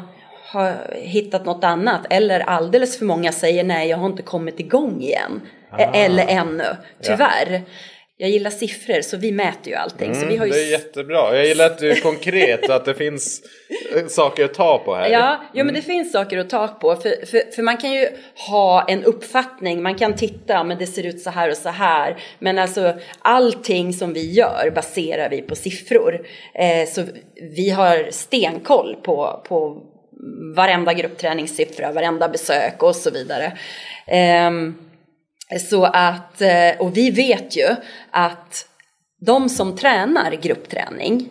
har hittat något annat. Eller alldeles för många säger, nej jag har inte kommit igång igen. E- Ah. Eller ännu, tyvärr. Jag gillar siffror så vi mäter ju allting. så vi har ju Mm, Det är jättebra. Jag gillar att du är konkret att det finns eh, saker att ta på här. Ja, jo, men det finns saker att ta på. För, för, för man kan ju ha en uppfattning, man kan titta, men det ser ut så här och så här. Men alltså allting som vi gör baserar vi på siffror. Eh, så vi har stenkoll på, på varenda gruppträningssiffra, varenda besök och så vidare. Ehm, så att, eh, och vi vet ju att de som tränar gruppträning,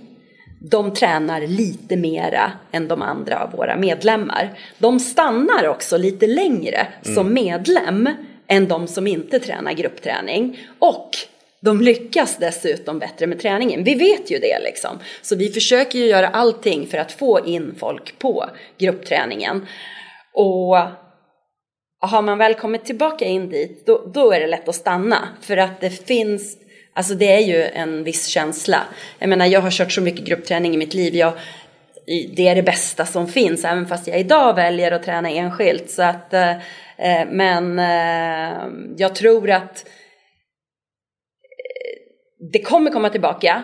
de tränar lite mera än de andra av våra medlemmar. De stannar också lite längre som medlem än de som inte tränar gruppträning. Och de lyckas dessutom bättre med träningen. Vi vet ju det liksom. Så vi försöker ju göra allting för att få in folk på gruppträningen. Och har man väl kommit tillbaka in dit, då, då är det lätt att stanna. För att det finns, alltså det är ju en viss känsla. Jag menar, jag har kört så mycket gruppträning i mitt liv. Jag, det är det bästa som finns, även fast jag idag väljer att träna enskilt. Så att, eh, eh men eh, jag tror att eh, det kommer komma tillbaka,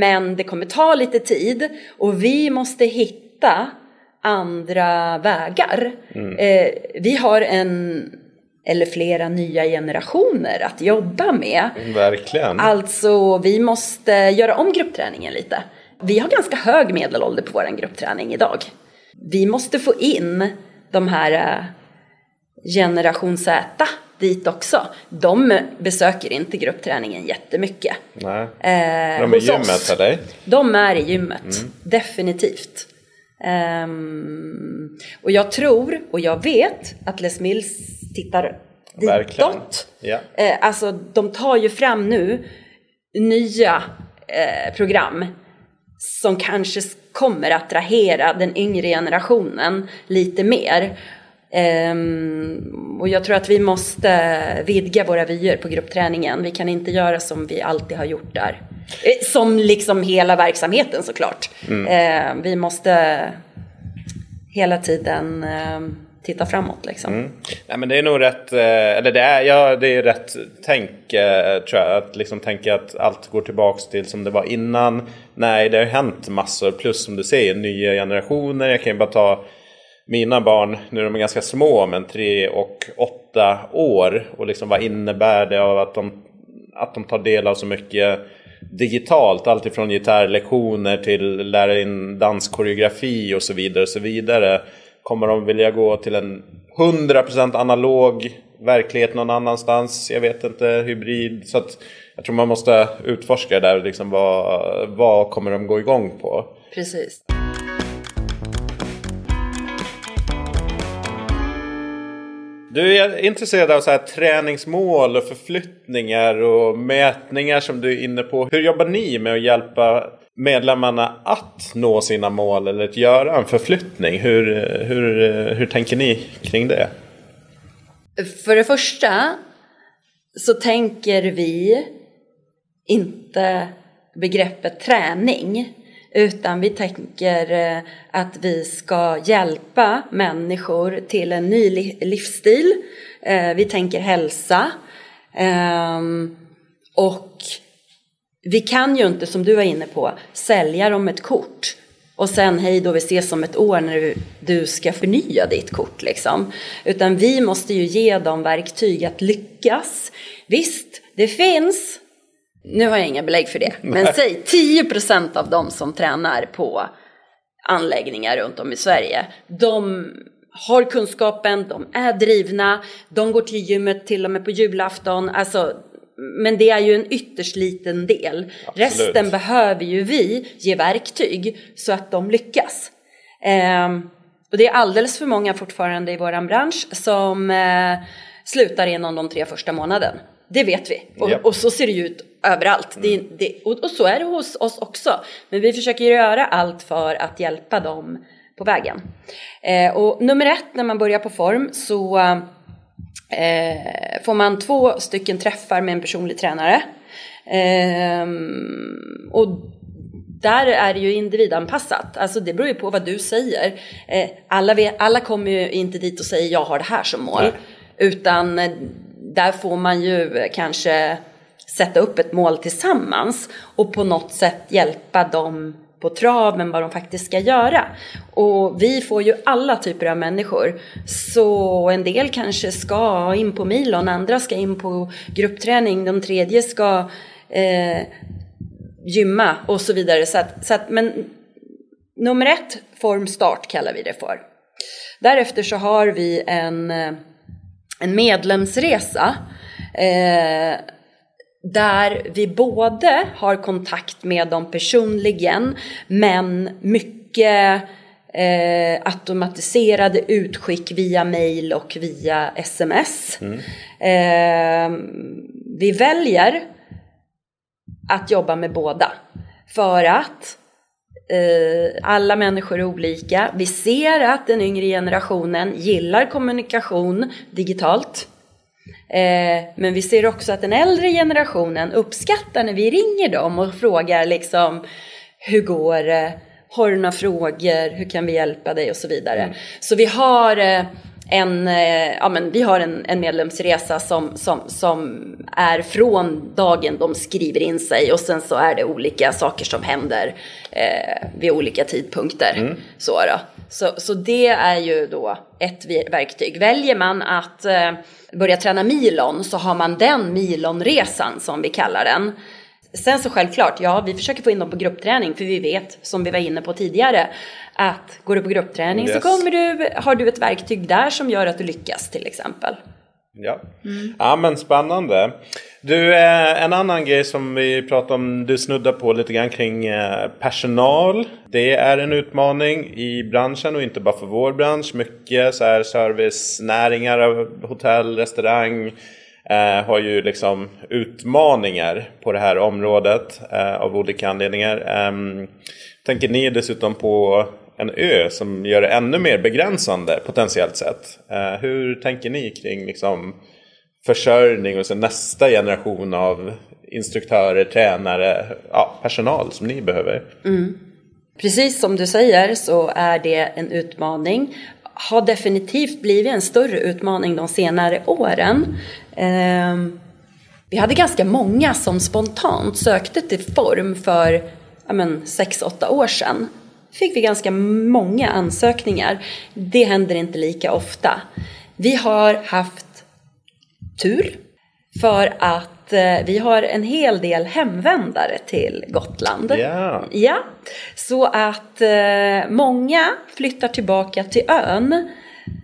men det kommer ta lite tid och vi måste hitta andra vägar. Eh, vi har en eller flera nya generationer att jobba med. Verkligen. Alltså, vi måste göra om gruppträningen lite. Vi har ganska hög medelålder på vår gruppträning idag. Vi måste få in de här eh, generation Z dit också. De besöker inte gruppträningen jättemycket. Nej. Eh, De är i gymmet oss. eller? De är i gymmet, definitivt. Ehm, och jag tror och jag vet att Les Mills tittar Verkligen. ditåt. Ja. Eh, alltså de tar ju fram nu nya eh, program som kanske kommer att attrahera den yngre generationen lite mer. Ehm, och jag tror att vi måste vidga våra vyer på gruppträningen. Vi kan inte göra som vi alltid har gjort där. Eh, Som liksom hela verksamheten såklart. Ehm, vi måste hela tiden ehm, titta framåt liksom. Nej men det är nog rätt, eh, eller det är, ja, det är rätt tänk eh, tror jag. Att liksom tänka att allt går tillbaks till som det var innan. Nej, det har hänt massor. Plus som du säger, nya generationer. Jag kan ju bara ta mina barn, nu är de ganska små, men tre och åtta år. Och liksom vad innebär det av att de, att de tar del av så mycket digitalt. Alltifrån gitarrlektioner till lära in danskoreografi och så vidare. Och så vidare. Kommer de vilja gå till en 100% analog verklighet någon annanstans? Jag vet inte, hybrid. Så att jag tror man måste utforska det där. Liksom vad, vad kommer de gå igång på? Precis. Du är intresserad av så här träningsmål och förflyttningar och mätningar som du är inne på. Hur jobbar ni med att hjälpa medlemmarna att nå sina mål eller att göra en förflyttning? Hur, hur, hur tänker ni kring det? För det första så tänker vi inte begreppet träning utan vi tänker eh, att vi ska hjälpa människor till en ny livsstil. Eh, vi tänker hälsa. Ehm, och vi kan ju inte, som du var inne på, sälja dem ett kort och sen hej då vi ses om ett år när du, du ska förnya ditt kort liksom. Utan vi måste ju ge dem verktyg att lyckas. Visst, det finns, nu har jag inga belägg för det, men säg 10% av de som tränar på anläggningar runt om i Sverige, de har kunskapen, de är drivna, de går till gymmet till och med på julafton. Alltså, men det är ju en ytterst liten del. Absolut. Resten behöver ju vi ge verktyg så att de lyckas. Ehm, och det är alldeles för många fortfarande i vår bransch som eh, slutar inom de tre första månaden. Det vet vi. Och, Japp. och så ser det ju ut överallt. Det, det, och, och så är det hos oss också. Men vi försöker göra allt för att hjälpa dem på vägen. Eh, och nummer ett när man börjar på form så eh, får man två stycken träffar med en personlig tränare. Ehm, och där är det ju individanpassat. Alltså det beror ju på vad du säger. Eh, alla, vet, alla kommer ju inte dit och säger jag har det här som mål. Nej. Utan eh, där får man ju kanske sätta upp ett mål tillsammans och på något sätt hjälpa dem på traven vad de faktiskt ska göra. Och vi får ju alla typer av människor. Så en del kanske ska in på milon, andra ska in på gruppträning, de tredje ska eh, gymma och så vidare. Så att, så att, men nummer ett, formstart kallar vi det för. Därefter så har vi en, eh, en medlemsresa eh, där vi både har kontakt med dem personligen men mycket eh, automatiserade utskick via mail och via sms. Eh, vi väljer att jobba med båda för att eh, alla människor är olika. Vi ser att den yngre generationen gillar kommunikation digitalt. Eh, men vi ser också att den äldre generationen uppskattar när vi ringer dem och frågar liksom hur går det? Har du några frågor? Hur kan vi hjälpa dig? Och så vidare. Så vi har eh, en, eh, ja, men vi har en, en medlemsresa som, som, som är från dagen de skriver in sig och sen så är det olika saker som händer eh, vid olika tidpunkter. Så, då. Så, så det är ju då ett verktyg. Väljer man att eh, börja träna milon så har man den milonresan som vi kallar den. Sen så självklart, ja vi försöker få in dem på gruppträning för vi vet, som vi var inne på tidigare, att går du på gruppträning yes. så kommer du, har du ett verktyg där som gör att du lyckas till exempel. Ja, mm. ja men spännande. Du, eh, en annan grej som vi pratade om, du snuddar på lite grann kring eh, personal. Det är en utmaning i branschen och inte bara för vår bransch. Mycket så här servicenäringar, hotell, restaurang eh, har ju liksom utmaningar på det här området av olika anledningar. Eh, tänker ni dessutom på en ö som gör det ännu mer begränsande potentiellt sett. Eh, hur tänker ni kring liksom, försörjning och sen nästa generation av instruktörer, tränare, ja, personal som ni behöver? Mm. Precis som du säger så är det en utmaning. Har definitivt blivit en större utmaning de senare åren. Eh, vi hade ganska många som spontant sökte till form för 6-8 år sedan fick vi ganska många ansökningar. Det händer inte lika ofta. Vi har haft tur för att eh, vi har en hel del hemvändare till Gotland. Yeah. Ja, så att eh, många flyttar tillbaka till ön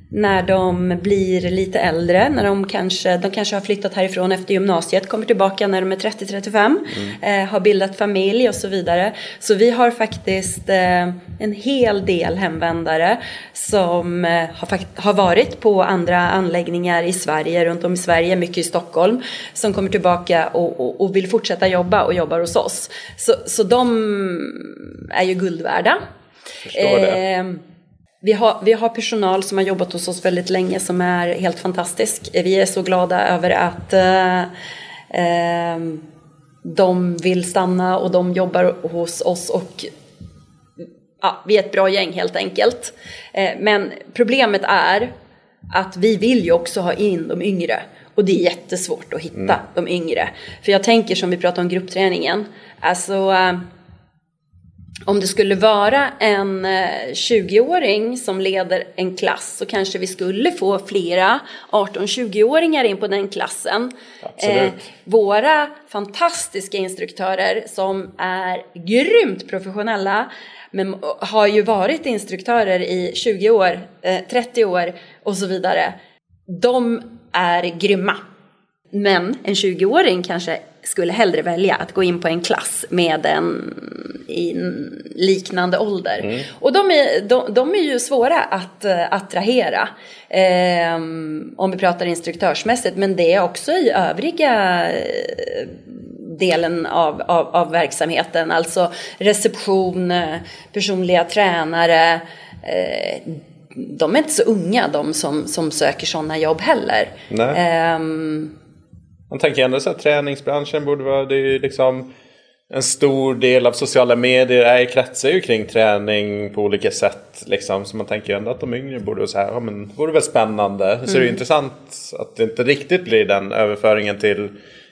när de blir lite äldre, när de kanske, de kanske har flyttat härifrån efter gymnasiet, kommer tillbaka när de är 30-35, mm. eh, har bildat familj och så vidare. Så vi har faktiskt eh, en hel del hemvändare som eh, har, har varit på andra anläggningar i Sverige, runt om i Sverige, mycket i Stockholm, som kommer tillbaka och, och, och vill fortsätta jobba och jobbar hos oss. Så, så de är ju guld värda. Förstår det. Vi har, vi har personal som har jobbat hos oss väldigt länge som är helt fantastisk. Vi är så glada över att eh, eh, de vill stanna och de jobbar hos oss och ja, vi är ett bra gäng helt enkelt. Eh, men problemet är att vi vill ju också ha in de yngre och det är jättesvårt att hitta mm. de yngre. För jag tänker som vi pratade om gruppträningen, alltså eh, om det skulle vara en 20-åring eh, som leder en klass så kanske vi skulle få flera 18-20-åringar in på den klassen. Eh, våra fantastiska instruktörer som är grymt professionella men har ju varit instruktörer i 20 år, eh, 30 år och så vidare. De är grymma. Men en 20-åring kanske skulle hellre välja att gå in på en klass med en i liknande ålder. Mm. Och de är, de, de, är ju svåra att uh, attrahera. Eh, om vi pratar instruktörsmässigt. Men det är också i övriga uh, delen av, av, av, verksamheten. Alltså reception, personliga tränare. Eh, de är inte så unga de som, som söker sådana jobb heller. Man tänker ändå så att träningsbranschen borde vara, det är ju liksom en stor del av sociala medier är, kretsar ju kring träning på olika sätt. Liksom. Så man tänker ju ändå att de yngre borde så här, ja men vore väl spännande. Så mm. det är ju intressant att det inte riktigt blir den överföringen till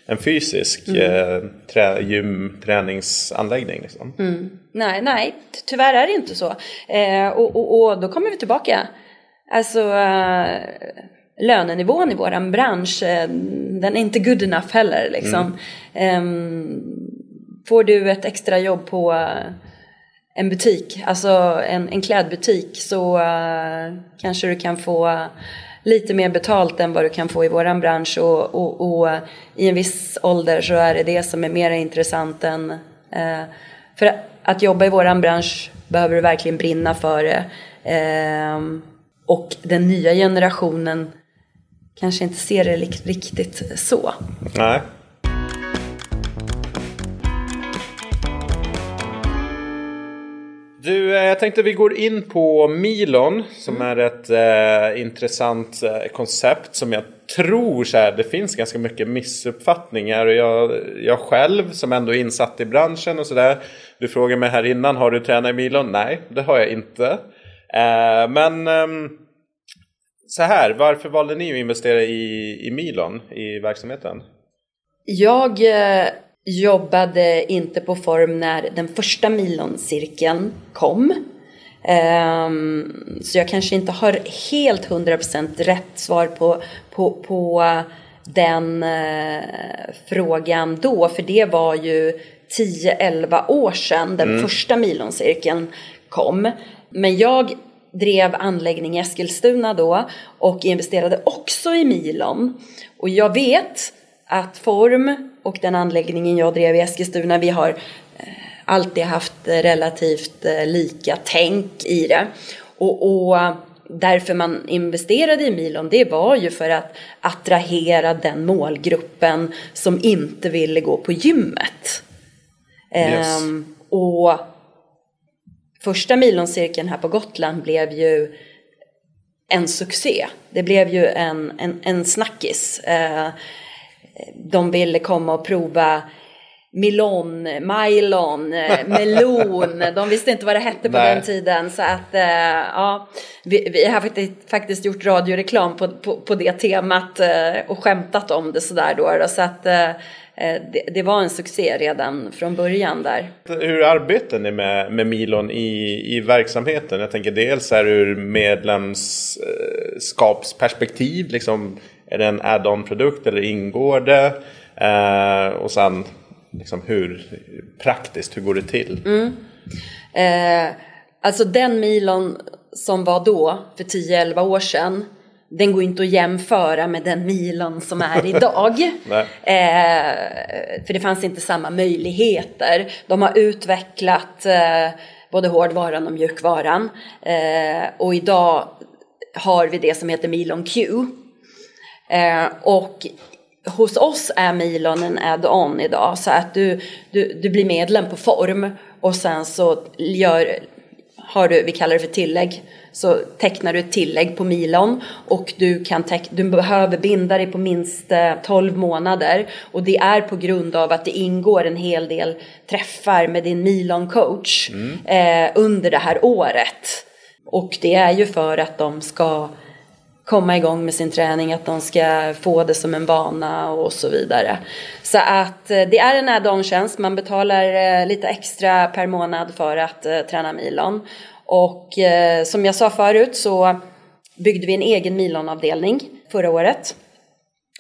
en fysisk mm. eh, trä, gym, träningsanläggning. Liksom. Mm. Nej, nej, tyvärr är det inte så. Eh, och, och, och, då kommer vi tillbaka. Alltså, eh, lönenivån i våran bransch, eh, den är inte good enough heller. Liksom. Mm. Får du ett extra jobb på eh, en butik, alltså en, en klädbutik, så uh, kanske du kan få lite mer betalt än vad du kan få i våran bransch och, och, och i en viss ålder så är det det som är mer intressant än uh, för att jobba i våran bransch behöver du verkligen brinna för det. Uh, och den nya generationen kanske inte ser det riktigt så. Nej. Du, eh, jag tänkte vi går in på Milon som mm. är ett eh, intressant eh, koncept som jag tror så här, det finns ganska mycket missuppfattningar. Och jag, jag själv som ändå är insatt i branschen och sådär. Du frågade mig här innan, har du tränat i Milon? Nej, det har jag inte. Eh, men ehm, så här, varför valde ni att investera i, i Milon, i verksamheten? Jag eh, jobbade inte på form när den första Milon-cirkeln kom. Um, så jag kanske inte har helt 100% rätt svar på, på, på den uh, frågan då. För det var ju 10-11 år sedan den mm. första milоncirkeln kom. Men jag drev anläggning i Eskilstuna då och investerade också i Milon. Och jag vet att Form och den anläggningen jag drev i Eskilstuna, vi har eh, alltid haft relativt eh, lika tänk i det. Och, och därför man investerade i Milon, det var ju för att attrahera den målgruppen som inte ville gå på gymmet. Yes. Um, och första miloncirkeln här på Gotland blev ju en succé. Det blev ju en, en, en snackis. Uh, de ville komma och prova Milon, Mylon, eh, melon. De visste inte vad det hette på Nej. den tiden. Så att, eh, ja, vi, vi har faktiskt, faktiskt gjort radioreklam på, på, på det temat eh, och skämtat om det sådär då. Så att det, det, var en succé redan från början där. Hur arbetar ni med, med Milon i, i verksamheten? Jag tänker dels här ur medlemskapsperspektiv, liksom, är det en add-on produkt eller ingår det? Eh, och sen liksom hur praktiskt, hur går det till? Mm. Eh, alltså den Milon som var då, för 10-11 år den går inte att jämföra med den Milon som är idag. eh, för det fanns inte samma möjligheter. De har utvecklat eh, både hårdvaran och mjukvaran. Eh, och idag har vi det som heter Milon Q. Eh, och hos oss är Milon en add-on idag så att du, du, du blir medlem på form och sen så gör, har du, vi kallar det för tillägg, så tecknar du ett tillägg på Milon och du, kan teck, du behöver binda dig på minst 12 eh, månader och det är på grund av att det ingår en hel del träffar med din Milon coach mm. eh, under det här året. Och det är ju för att de ska komma igång med sin träning, att de ska få det som en vana och så vidare. Så att eh, det är en add-on-tjänst, man betalar eh, lite extra per månad för att eh, träna milon. Och som jag sa förut så byggde vi en egen milonavdelning förra året.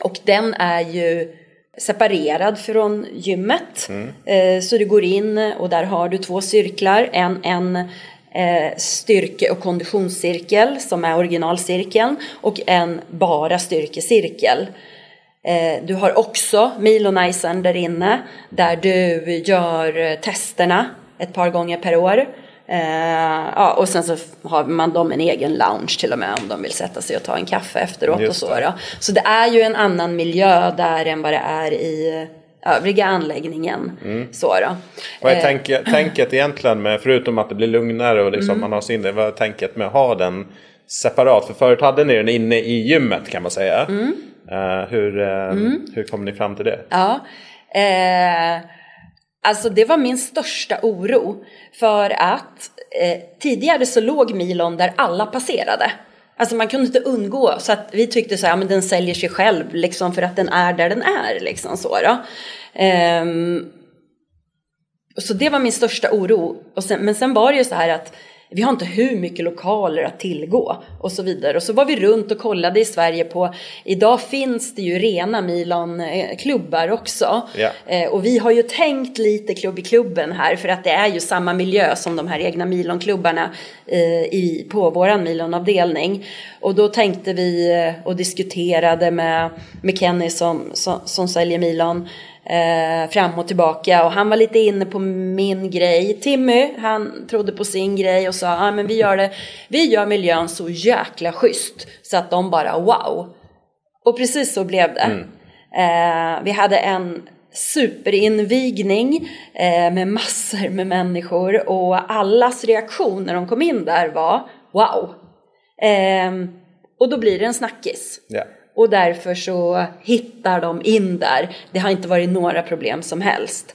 Och den är ju separerad från gymmet. Mm. Så du går in och där har du två cirklar. En, en styrke och konditionscirkel som är originalcirkeln och en bara styrkecirkel. Eh, du har också Milonizern där inne där du gör testerna ett par gånger per år. Eh, ja, och sen så har man dem en egen lounge till och med om de vill sätta sig och ta en kaffe efteråt och så. Då. Så det är ju en annan miljö där än vad det är i övriga anläggningen. Mm. Så då. Vad är eh, tänket, tänket egentligen med, förutom att det blir lugnare och liksom mm. man har sin, vad är tänket med att ha den separat? För förut hade ni den inne i gymmet kan man säga. Mm. Uh, hur, uh, mm. hur kom ni fram till det? Ja, eh, alltså det var min största oro. För att eh, tidigare så låg Milon där alla passerade. Alltså man kunde inte undgå så att vi tyckte så här, ja, men den säljer sig själv liksom för att den är där den är liksom så då. Um, så det var min största oro. Och sen, men sen var det ju så här att vi har inte hur mycket lokaler att tillgå och så vidare. Och så var vi runt och kollade i Sverige på, idag finns det ju rena Milan-klubbar också. Ja. Eh, och vi har ju tänkt lite klubb i klubben här för att det är ju samma miljö som de här egna Milan-klubbarna eh, på våran Milan-avdelning. Och då tänkte vi eh, och diskuterade med, med Kenny som, som, som säljer Milan eh, fram och tillbaka och han var lite inne på min grej. Timmy, han trodde på sin grej och sa ah, men vi gör det, vi gör miljön så jäkla schysst så att de bara wow. Och precis så blev det. Mm. Eh, vi hade en superinvigning eh, med massor med människor och allas reaktion när de kom in där var wow. Eh, och då blir det en snackis. Yeah. Och därför så hittar de in där. Det har inte varit några problem som helst.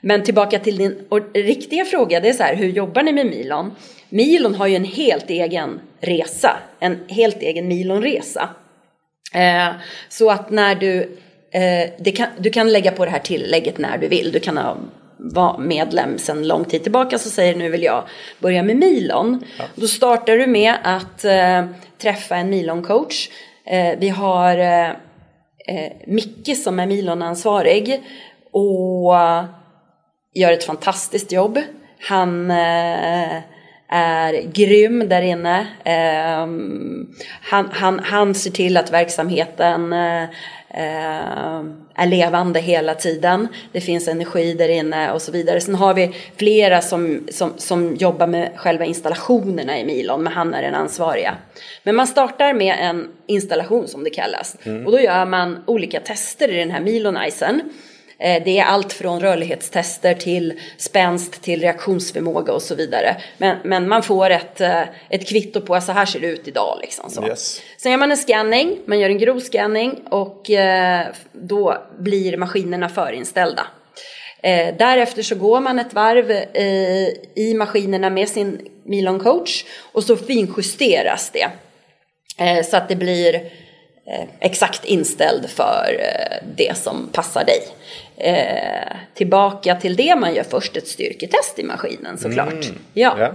Men tillbaka till din riktiga fråga, det är så här, hur jobbar ni med Milon? Milon har ju en helt egen resa, en helt egen Milonresa. Eh, så att när du, eh, kan, du kan lägga på det här tillägget när du vill, du kan ha var medlem sedan lång tid tillbaka så säger nu vill jag börja med Milon. Ja. Då startar du med att eh, träffa en Milon-coach. Eh, vi har eh, eh, Micke som är Milon-ansvarig och gör ett fantastiskt jobb. Han är grym där inne. Ehm, han, han, han ser till att verksamheten ehm, är levande hela tiden. Det finns energi där inne och så vidare. Sen har vi flera som, som, som jobbar med själva installationerna i Milon, men han är den ansvariga. Men man startar med en installation som det kallas. Mm. Och då gör man olika tester i den här Milonisen. Eh, det är allt från rörlighetstester till spänst till reaktionsförmåga och så vidare. Men, men man får ett, eh, ett kvitto på att så här ser det ut idag. Liksom, så. Yes. Sen gör man en scanning, man gör en grov scanning och eh, då blir maskinerna förinställda. därefter så går man ett varv i maskinerna med sin Milon coach och så finjusteras det. så att det blir exakt inställd för det som passar dig eh, tillbaka till det man gör först ett styrketest i maskinen såklart. Mm. Ja. ja.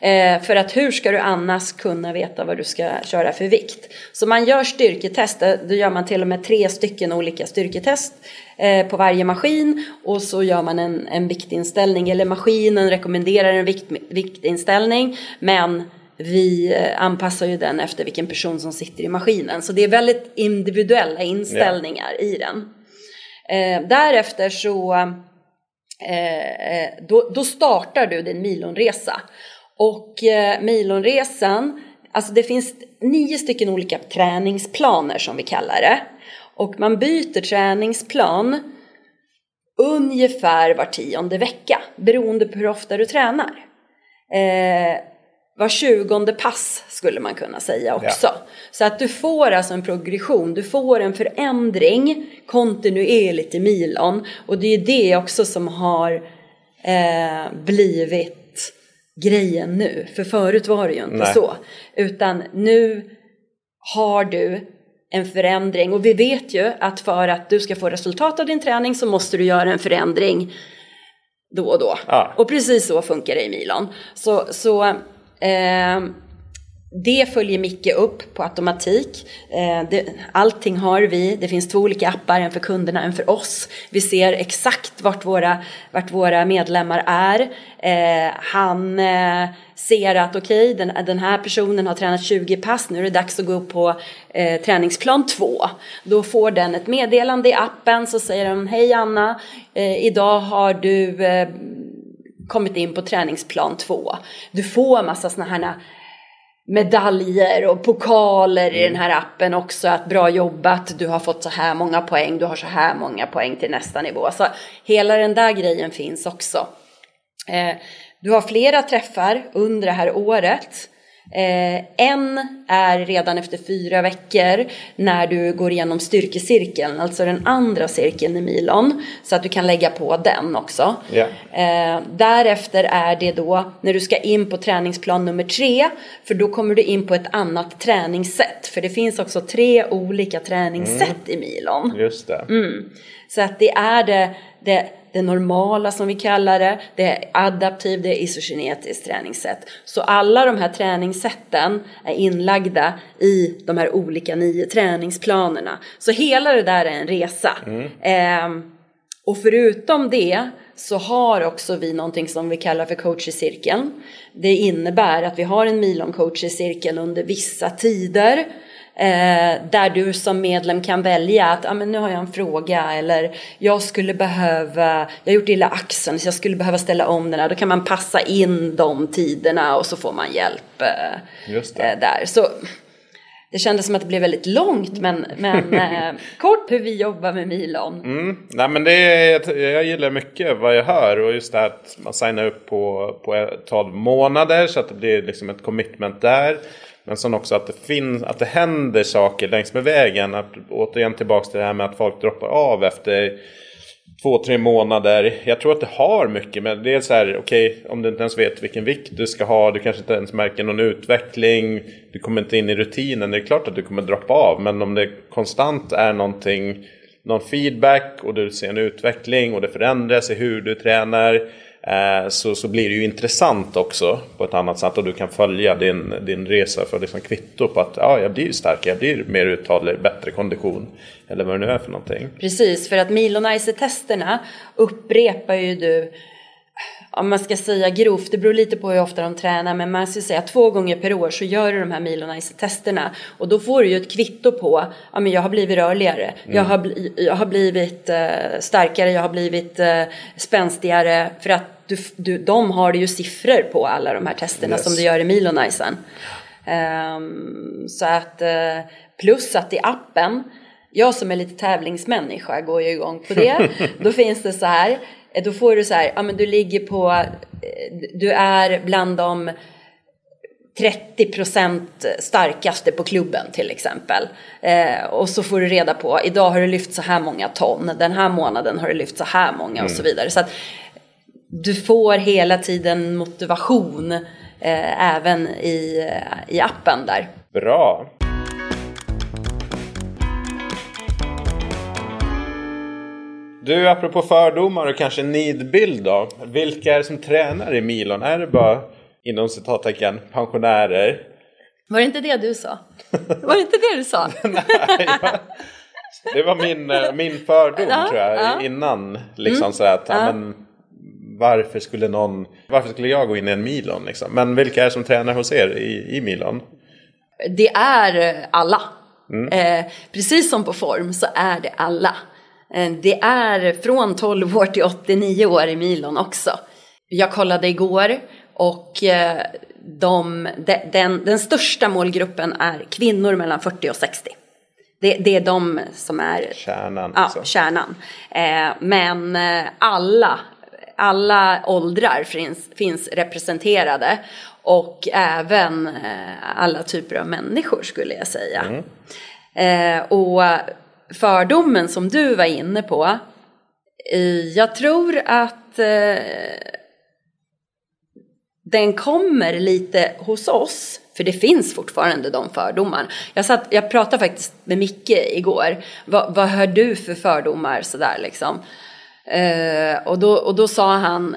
Eh, för att hur ska du annars kunna veta vad du ska köra för vikt? Så man gör styrketest, eh, då gör man till och med tre stycken olika styrketest eh, på varje maskin och så gör man en, en viktinställning eller maskinen rekommenderar en vikt, viktinställning men vi eh, anpassar ju den efter vilken person som sitter i maskinen. Så det är väldigt individuella inställningar yeah. i den. Eh, därefter så eh, eh, då, då, startar du din milonresa. Och eh, milonresan, alltså det finns nio stycken olika träningsplaner som vi kallar det. Och man byter träningsplan ungefär var tionde vecka beroende på hur ofta du tränar. Eh, var tjugonde pass skulle man kunna säga också. Ja. Så att du får alltså en progression, du får en förändring kontinuerligt i milon. Och det är det också som har eh, blivit grejen nu. För förut var det ju inte Nej. så. Utan nu har du en förändring och vi vet ju att för att du ska få resultat av din träning så måste du göra en förändring då och då. Ja. Och precis så funkar det i milon. Så, så Ehm, det följer Micke upp på automatik. Ehm, allting har vi. Det finns två olika appar, en för kunderna, en för oss. Vi ser exakt vart våra, vart våra medlemmar är. Ehm, han eh, ser att okej, okay, den, den, här personen har tränat 20 pass, nu är det dags att gå upp på eh, träningsplan 2. Då får den ett meddelande i appen så säger den, hej Anna, eh, idag har du eh, kommit in på träningsplan två. Du får massa sådana här medaljer och pokaler i den här appen också. Att bra jobbat, du har fått så här många poäng, du har så här många poäng till nästa nivå. Så hela den där grejen finns också. Eh, du har flera träffar under det här året Eh, en är redan efter fyra veckor när du går igenom styrkecirkeln, alltså den andra cirkeln i milon, så att du kan lägga på den också. Yeah. Eh, därefter är det då när du ska in på träningsplan nummer tre, för då kommer du in på ett annat träningssätt, för det finns också tre olika träningssätt mm. i milon. Just det. Mm. Så att det är det, det det normala som vi kallar det, det är adaptiv, det är isokinetiskt träningssätt. Så alla de här träningssätten är inlagda i de här olika nio träningsplanerna. Så hela det där är en resa. Mm. Eh, och förutom det så har också vi någonting som vi kallar för coach i cirkeln. Det innebär att vi har en milon cirkeln under vissa tider Eh, där du som medlem kan välja att ah, men nu har jag en fråga eller jag skulle behöva, jag har gjort illa axeln så jag skulle behöva ställa om den här. Då kan man passa in de tiderna och så får man hjälp eh, eh, där. Så det kändes som att det blev väldigt långt men, men eh, kort hur vi jobbar med Milon. Mm. Nej, men det är, jag gillar mycket vad jag hör och just det här att man signar upp på, på 12 månader så att det blir liksom ett commitment där. Men sen också att det finns, att det händer saker längs med vägen. Att, återigen tillbaka till det här med att folk droppar av efter två, tre månader. Jag tror att det har mycket med det är så här, okej, okay, om du inte ens vet vilken vikt du ska ha, du kanske inte ens märker någon utveckling, du kommer inte in i rutinen, det är klart att du kommer droppa av. Men om det konstant är någonting någon feedback och du ser en utveckling och det förändras i hur du tränar så, så blir det ju intressant också på ett annat sätt och du kan följa din, din resa för liksom kvitto på att ja, jag blir starkare, jag blir mer uthållig, bättre kondition eller vad det nu är för någonting. Precis, för att Milonizer-testerna upprepar ju du om man ska säga grovt, det beror lite på hur ofta de tränar, men man ska säga två gånger per år så gör du de här Milonizer-testerna och då får du ju ett kvitto på, ja men jag har blivit rörligare, mm. jag, har jag har blivit uh, starkare, jag har blivit uh, spänstigare för att du, du, de har ju siffror på alla de här testerna yes. som du gör i Milonizern. Um, så att, uh, plus att i appen, jag som är lite tävlingsmänniska går ju igång på det. Då finns det så här, Eh, då får du så här, ja men du ligger på, eh, du är bland de 30% starkaste på klubben till exempel. Eh, och så får du reda på, idag har du lyft så här många ton, den här månaden har du lyft så här många och så mm. vidare. Så att du får hela tiden motivation eh, även i, i appen där. Bra. Du, apropå fördomar och kanske nidbild då. Vilka är det som tränar i Milon? Är det bara inom citattecken pensionärer? Var det inte det du sa? Var det inte det du sa? Nej, det var min, eh, min fördom ja, tror jag ja. innan. Liksom mm. så att, ja. men, varför skulle någon, varför skulle jag gå in i en Milon liksom? Men vilka är det som tränar hos er i, i Milon? Det är alla. Mm. Eh, precis som på form så är det alla. Eh, det är från 12 år till 89 år i Milon också. Jag kollade igår och eh, de, den, den största målgruppen är kvinnor mellan 40 och 60. Det, det är de som är kärnan. Ja, alltså. kärnan. Eh, men alla, alla åldrar finns, finns representerade och även alla typer av människor skulle jag säga. Mm. och fördomen som du var inne på. Jag tror att eh, den kommer lite hos oss, för det finns fortfarande de fördomar. Jag, satt, jag pratade faktiskt med Micke igår. Vad, vad hör du för fördomar sådär liksom? Eh, och, då, och då sa han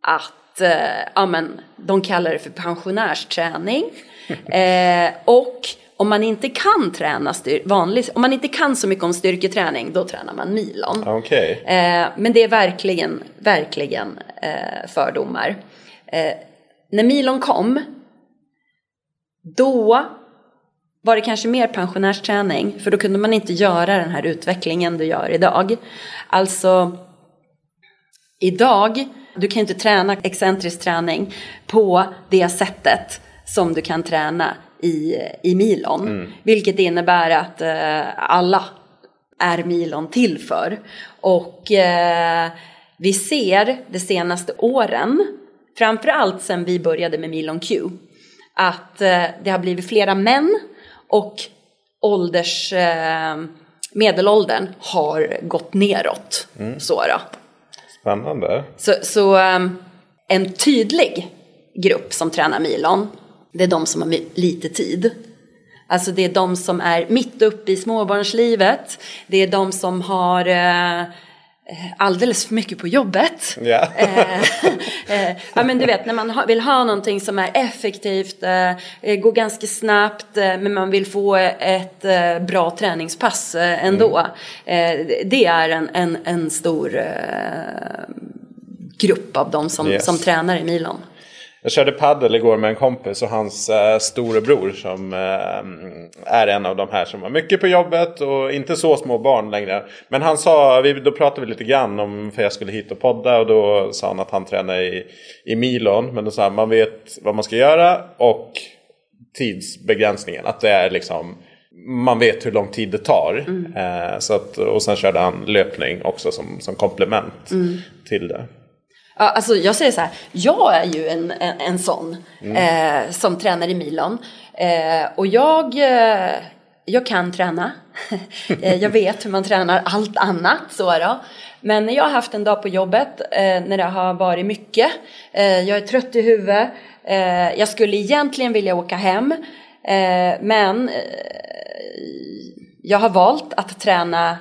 att eh, ja, men, de kallar det för pensionärsträning. Eh, och om man inte kan träna vanlig, om man inte kan så mycket om styrketräning, då tränar man milon. Okay. Eh, men det är verkligen, verkligen eh, fördomar. Eh, när milon kom, då var det kanske mer pensionärsträning, för då kunde man inte göra den här utvecklingen du gör idag. Alltså, idag, du kan inte träna excentrisk träning på det sättet som du kan träna i, i milon. Mm. Vilket innebär att eh, alla är milon till för. Och eh, vi ser de senaste åren, framförallt sen vi började med Milon Q, att eh, det har blivit flera män och ålders, eh, medelåldern har gått neråt. Mm. Så då. Spännande. Så, så um, en tydlig grupp som tränar milon det är de som har lite tid. Alltså det är de som är mitt uppe i småbarnslivet. Det är de som har eh, alldeles för mycket på jobbet. Yeah. eh, ja men du vet när man vill ha någonting som är effektivt, eh, går ganska snabbt eh, men man vill få ett eh, bra träningspass eh, ändå. Mm. det är en, en, en stor grupp av de som, yes. som tränar i Milon. Jag körde paddel igår med en kompis och hans äh, storebror som äh, är en av de här som har mycket på jobbet och inte så små barn längre. Men han sa, vi, då pratade vi lite grann om, för jag skulle hit och podda och då sa han att han tränar i, i Milon. Men då sa han, man vet vad man ska göra och tidsbegränsningen. Att det är liksom man vet hur lång tid det tar. Mm. Eh, så att, och sen körde han löpning också som, som komplement mm. till det. Ja, alltså jag säger så här, jag är ju en, en, en sån mm. eh, som tränar i Milon. Eh, och jag, eh, jag kan träna. Eh, jag vet hur man tränar allt annat. Så då. Men jag har haft en dag på jobbet eh, när det har varit mycket. Eh, jag är trött i huvudet. jag skulle egentligen vilja åka hem. men jag har valt att träna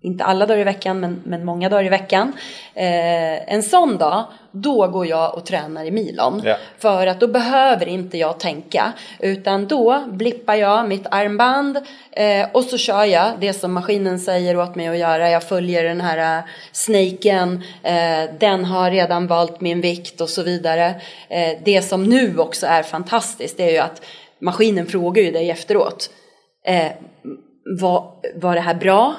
inte alla dagar i veckan men, men många dagar i veckan. Eh, en sån dag, då går jag och tränar i milon. Ja. För att då behöver inte jag tänka. Utan då blippar jag mitt armband eh, och så kör jag det som maskinen säger åt mig att göra. Jag följer den här uh, snaken, eh, den har redan valt min vikt och så vidare. Eh, det som nu också är fantastiskt det är ju att maskinen frågar ju dig efteråt. Eh, var, var det här bra?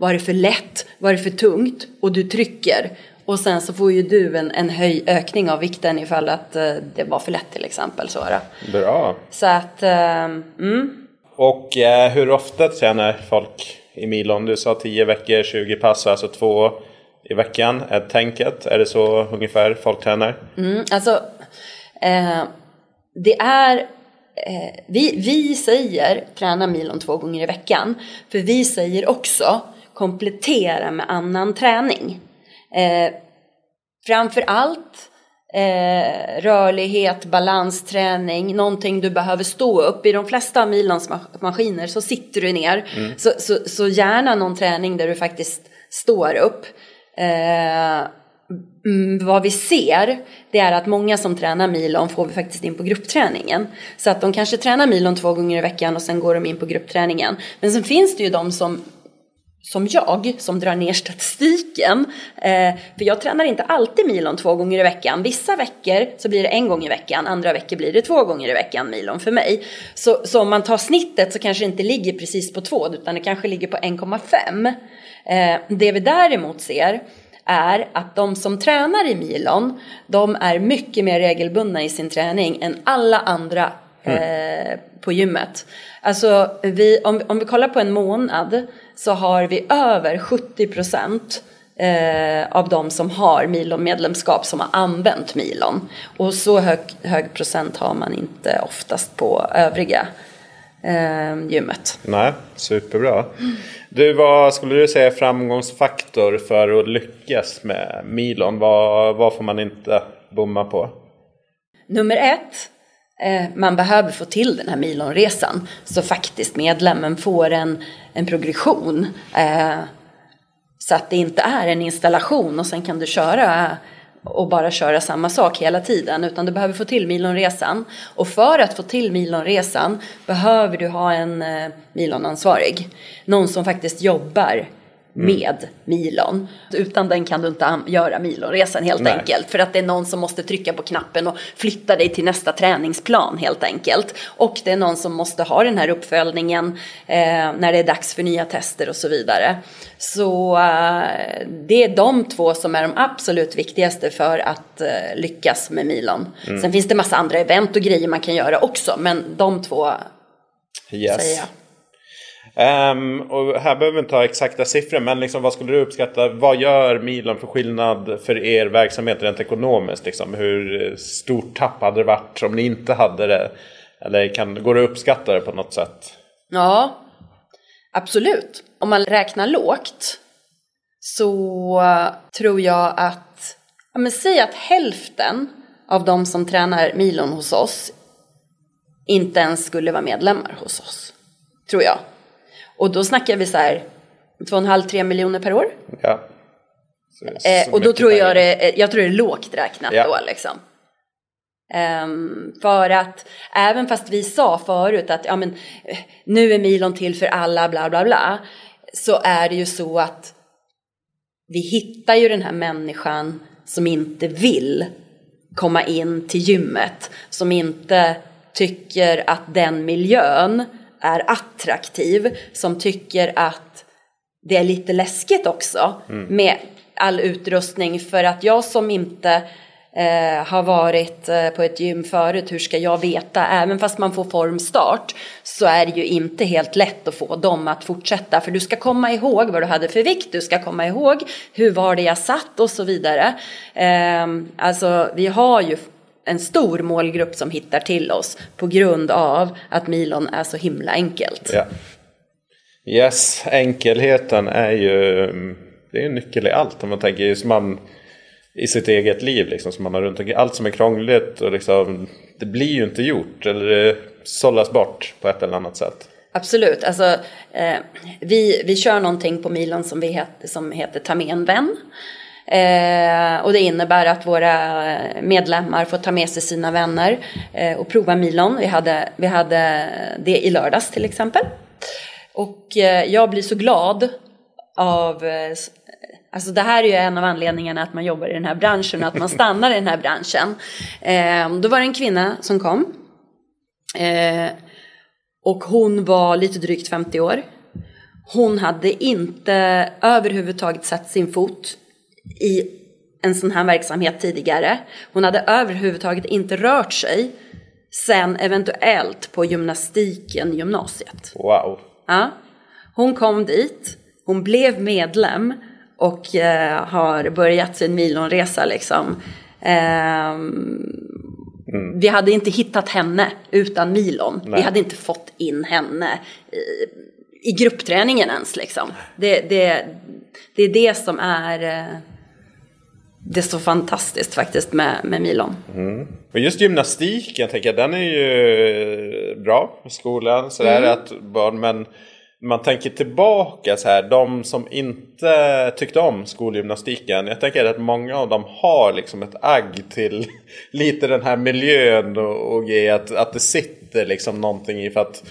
Var det för lätt? Var det för tungt? Och du trycker. Och sen så får ju du en, en höj, ökning av vikten ifall att eh, det var för lätt till exempel. Så. Bra. så att, eh, mm. Och eh, hur ofta tränar folk i milon? Du sa 10 veckor, 20 pass, alltså två i veckan är tänket. Är det så ungefär folk tränar? Mm, alltså, eh, det är eh, vi, vi säger träna milon två gånger i veckan. För vi säger också komplettera med annan träning. Eh, framför allt eh, rörlighet, balansträning, någonting du behöver stå upp. I de flesta av Milans ma- maskiner så sitter du ner. Så, så, så gärna någon träning där du faktiskt står upp. Eh, Mm, vad vi ser det är att många som tränar milon får vi faktiskt in på gruppträningen. Så att de kanske tränar milon två gånger i veckan och sen går de in på gruppträningen. Men sen finns det ju de som som jag som drar ner statistiken. Eh, för jag tränar inte alltid milon två gånger i veckan. Vissa veckor så blir det en gång i veckan, andra veckor blir det två gånger i veckan milon för mig. Så, så om man tar snittet så kanske det inte ligger precis på två utan det kanske ligger på 1,5. Eh, det vi däremot ser är att de som tränar i milon, de är mycket mer regelbundna i sin träning än alla andra eh, på gymmet. Alltså vi, om, om vi kollar på en månad så har vi över 70 procent eh, av de som har milon-medlemskap som har använt milon. Och så hög, hög procent har man inte oftast på övriga eh, gymmet. Nej, superbra. Du, vad skulle du säga är framgångsfaktor för att lyckas med milon? Vad, vad får man inte bomma på? Nummer ett, Eh, man behöver få till den här milonresan så faktiskt medlemmen får en, en progression. Eh, så att det inte är en installation och sen kan du köra och bara köra samma sak hela tiden utan du behöver få till milonresan. Och för att få till milonresan behöver du ha en eh, milonansvarig. Någon som faktiskt jobbar med milon. Utan den kan du inte göra milonresan helt Nej. enkelt. För att det är någon som måste trycka på knappen och flytta dig till nästa träningsplan helt enkelt. Och det är någon som måste ha den här uppföljningen eh, när det är dags för nya tester och så vidare. Så eh, det är de två som är de absolut viktigaste för att eh, lyckas med milon. Sen finns det massa andra event och grejer man kan göra också. Men de två Yes. säger jag. Um, och här behöver vi inte ha exakta siffror, men liksom, vad skulle du uppskatta? Vad gör milon för skillnad för er verksamhet rent ekonomiskt? Liksom? Hur stort tapp hade det varit om ni inte hade det? Eller kan, går det att uppskatta det på något sätt? Ja, absolut. Om man räknar lågt så tror jag att, ja men säg att hälften av de som tränar milon hos oss inte ens skulle vara medlemmar hos oss. Tror jag. Och då snackar vi så här 2,5-3 miljoner per år. Ja. Så- Eh, så och då tror jag det, jag tror det är lågt räknat Ja. då liksom. Ehm, för att även fast vi sa förut att ja, men, eh, nu är milon till för alla bla bla bla. Så är det ju så att vi hittar ju den här människan som inte vill komma in till gymmet. Som inte tycker att den miljön är attraktiv. Som tycker att det är lite läskigt också med all utrustning. För att jag som inte eh, har varit eh, på ett gym förut, hur ska jag veta? Även fast man får formstart så är det ju inte helt lätt att få dem att fortsätta. För du ska komma ihåg vad du hade för vikt, du ska komma ihåg hur var det jag satt och så vidare. Eh, alltså vi har ju en stor målgrupp som hittar till oss på grund av att milon är så himla enkelt. Ja. Yes, enkelheten är ju det är en nyckel i allt. Om man tänker som man i sitt eget liv liksom, som man har runt omkring. Allt som är krångligt och liksom, det blir ju inte gjort eller det sållas bort på ett eller annat sätt. Absolut. Alltså, eh, vi, vi kör någonting på Milon som, vi het, som heter Ta med en vän. Eh, och det innebär att våra medlemmar får ta med sig sina vänner eh, och prova Milon. Vi hade, vi hade det i lördags till exempel. Och eh, jag blir så glad av eh, Alltså det här är ju en av anledningarna att man jobbar i den här branschen och att man stannar i den här branschen. Eh, då var det en kvinna som kom. Eh, och hon var lite drygt 50 år. Hon hade inte överhuvudtaget satt sin fot i en sån här verksamhet tidigare. Hon hade överhuvudtaget inte rört sig sen eventuellt på gymnastiken gymnasiet. Wow. Ja. Hon kom dit, hon blev medlem och eh, har börjat sin milonresa liksom. Eh, mm. Vi hade inte hittat henne utan milon. Nej. Vi hade inte fått in henne i, i gruppträningen ens liksom. Det, det, det är det som är eh, det så fantastiskt faktiskt med, med milon. Mm. Och just gymnastiken, jag tänker den är ju bra i skolan. Sådär mm. att barn, men man tänker tillbaka så här, de som inte tyckte om skolgymnastiken. Jag tänker att många av dem har liksom ett agg till lite den här miljön och, och att, att det sitter liksom någonting i för att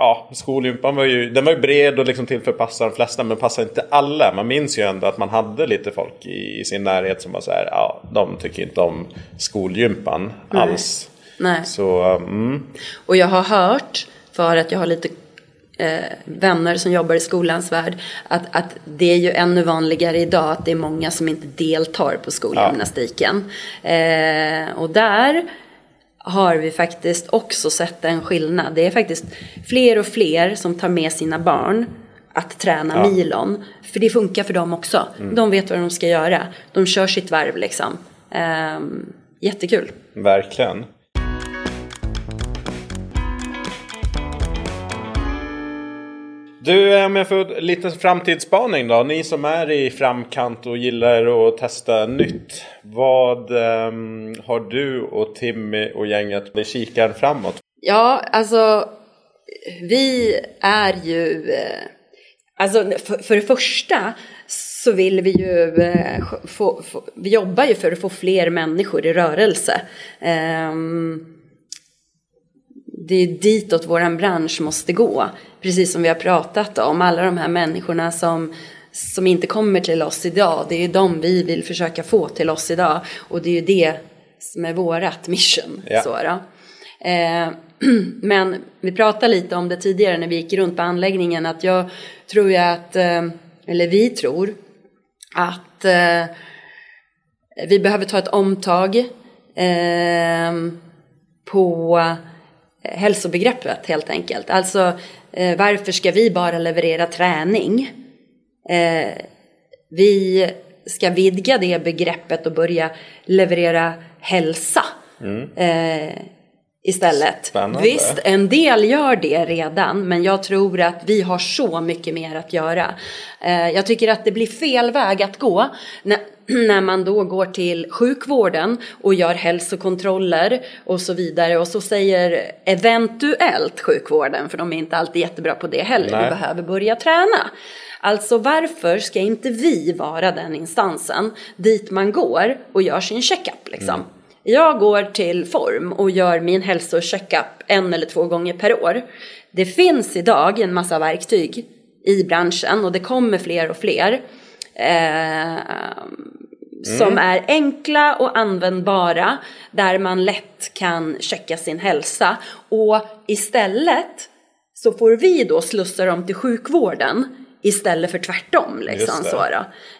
ja, skolgympan var ju, den var ju bred och liksom till för passa de flesta men passar inte alla. Man minns ju ändå att man hade lite folk i, i sin närhet som var så här, ja, de tycker inte om skolgympan Nej. alls. Nej. Så, mm. Och jag har hört, för att jag har lite eh, vänner som jobbar i skolans värld, att, att det är ju ännu vanligare idag att det är många som inte deltar på skolgymnastiken. Ja. Eh, och där har vi faktiskt också sett en skillnad. Det är faktiskt fler och fler som tar med sina barn att träna ja. milon. För det funkar för dem också. Mm. De vet vad de ska göra. De kör sitt varv liksom. Ehm, jättekul. Verkligen. Du, eh, om jag får lite framtidsspaning då. Ni som är i framkant och gillar att testa nytt. Vad um, har du och Timmy och gänget med kikaren framåt? Ja, alltså vi är ju... Eh, alltså för, för det första så vill vi ju eh, få, få, vi jobbar ju för att få fler människor i rörelse. Um, det är ditåt vår bransch måste gå. Precis som vi har pratat om, alla de här människorna som, som inte kommer till oss idag, det är de vi vill försöka få till oss idag. Och det är ju det som är vårat mission. Ja. Så eh, men vi pratade lite om det tidigare när vi gick runt på anläggningen, att jag tror ju att, eh, eller vi tror, att eh, vi behöver ta ett omtag eh, på hälsobegreppet helt enkelt. Alltså eh, varför ska vi bara leverera träning? Eh, vi ska vidga det begreppet och börja leverera hälsa. Mm. Istället. Spännande. Visst, en del gör det redan, men jag tror att vi har så mycket mer att göra. Eh, jag tycker att det blir fel väg att gå när, man då går till sjukvården och gör hälsokontroller och så vidare och så säger eventuellt sjukvården, för de är inte alltid jättebra på det heller, Nej. vi behöver börja träna. Alltså varför ska inte vi vara den instansen dit man går och gör sin checkup liksom? Mm. Jag går till Form och gör min hälsocheckup en eller två gånger per år. Det finns idag en massa verktyg i branschen och det kommer fler och fler. Eh, som mm. är enkla och användbara där man lätt kan checka sin hälsa. Och istället så får vi då slussa dem till sjukvården istället för tvärtom. Liksom, så.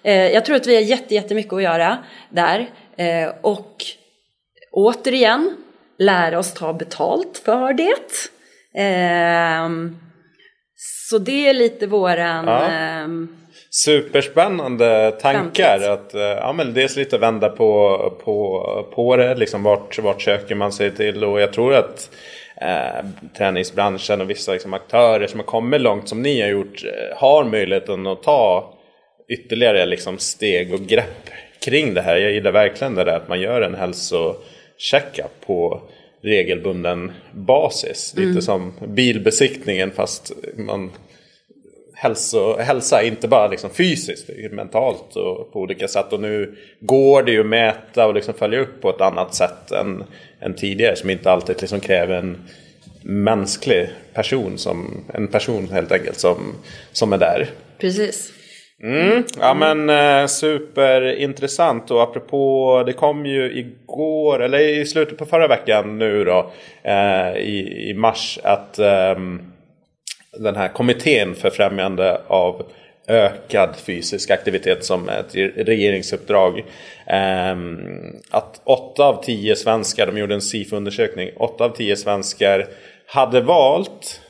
Eh, jag tror att vi har jätte, jättemycket att göra där. Eh, och återigen, lära oss ta betalt för det. Eh, så det är lite våran... Ja. Eh, Superspännande tankar. Att, eh, ja, men dels lite vända på, på, på det. Liksom vart, vart söker man sig till? Och jag tror att eh, träningsbranschen och vissa liksom, aktörer som har kommit långt som ni har gjort eh, har möjligheten att ta ytterligare liksom, steg och grepp kring det här. Jag gillar verkligen det där att man gör en hälso checkup på regelbunden basis. Lite Mm. som bilbesiktningen fast man hälso, hälsa inte bara liksom fysiskt, mentalt och på olika sätt. Och nu går det ju att mäta och liksom följa upp på ett annat sätt än, än tidigare som inte alltid liksom kräver en mänsklig person, som, en person helt enkelt som, som är där. Precis. Mm. Mm. Ja men eh, superintressant och apropå det kom ju igår eller i slutet på förra veckan nu då eh, i, i mars att eh, den här kommittén för främjande av ökad fysisk aktivitet som ett regeringsuppdrag. Ehm, att 8 av 10 svenskar, de gjorde en SIFO-undersökning, 8 av 10 svenskar hade valt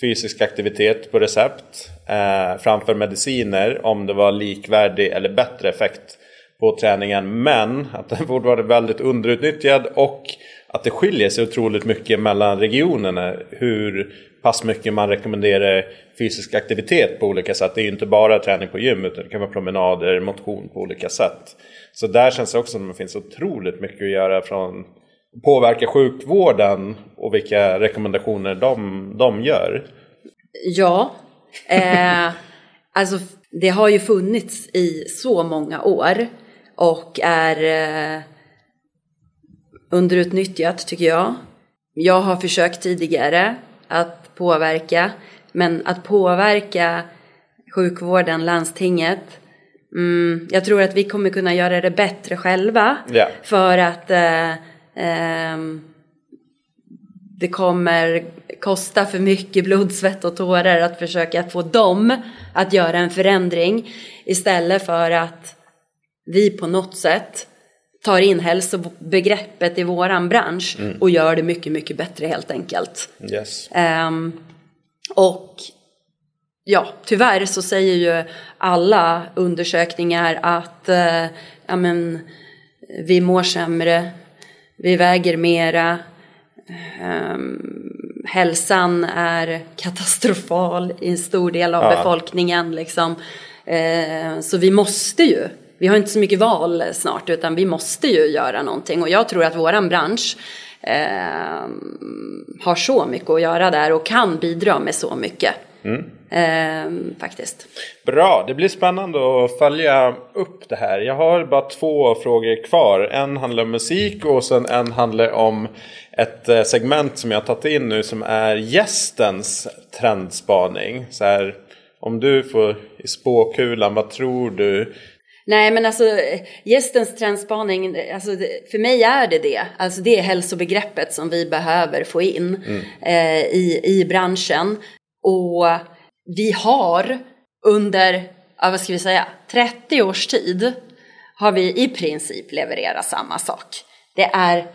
fysisk aktivitet på recept eh, framför mediciner om det var likvärdig eller bättre effekt på träningen. Men att den fortfarande är väldigt underutnyttjad och att det skiljer sig otroligt mycket mellan regionerna hur pass mycket man rekommenderar fysisk aktivitet på olika sätt. Det är ju inte bara träning på gym utan det kan vara promenader, motion på olika sätt. Så där känns det också som att det finns otroligt mycket att göra från påverka sjukvården och vilka rekommendationer de, de gör. Ja, eh, alltså det har ju funnits i så många år och är eh, underutnyttjat tycker jag. Jag har försökt tidigare att påverka, men att påverka sjukvården, landstinget, mm, jag tror att vi kommer kunna göra det bättre själva Ja. för att eh, det kommer kosta för mycket blod, svett och tårar att försöka få dem att göra en förändring istället för att vi på något sätt tar in hälsobegreppet i våran bransch och gör det mycket, mycket bättre helt enkelt. Yes. Ehm, och ja, tyvärr så säger ju alla undersökningar att eh, ja, men, vi mår sämre, vi väger mera, ehm, hälsan är katastrofal i en stor del av Ja. befolkningen. Liksom. Eh, så vi måste ju, vi har inte så mycket val snart utan vi måste ju göra någonting och jag tror att våran bransch eh, har så mycket att göra där och kan bidra med så mycket. Eh, faktiskt. Bra, det blir spännande att följa upp det här. Jag har bara två frågor kvar. En handlar om musik och sen en handlar om ett eh, segment som jag har tagit in nu som är gästens trendspaning. Så här, om du får i spåkulan, vad tror du? Nej men alltså gästens trendspaning, alltså, för mig är det det. Alltså det är hälsobegreppet som vi behöver få in eh, i, i branschen. Och vi har under, ja, vad ska vi säga, 30 års tid har vi i princip levererat samma sak. Det är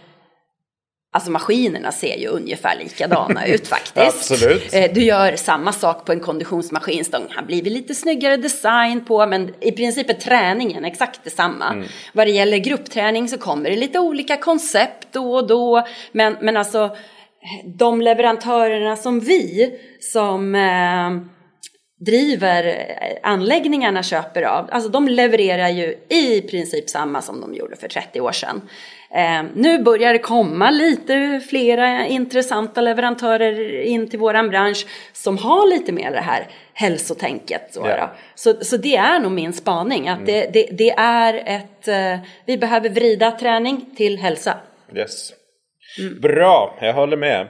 Alltså maskinerna ser ju ungefär likadana ut faktiskt. Absolut. Eh, Du gör samma sak på en konditionsmaskin. Den har blivit lite snyggare design på men i princip är träningen exakt detsamma. Vad det gäller gruppträning så kommer det lite olika koncept då och då. Men, men alltså de leverantörerna som vi som eh, driver eh, anläggningarna köper av, alltså de levererar ju i princip samma som de gjorde för 30 år sedan. Eh, nu börjar det komma lite flera intressanta leverantörer in till våran bransch som har lite mer det här hälsotänket. Så, Ja. så, så det är nog min spaning, att det, det, det är ett, eh, vi behöver vrida träning till hälsa. Yes. Bra, jag håller med.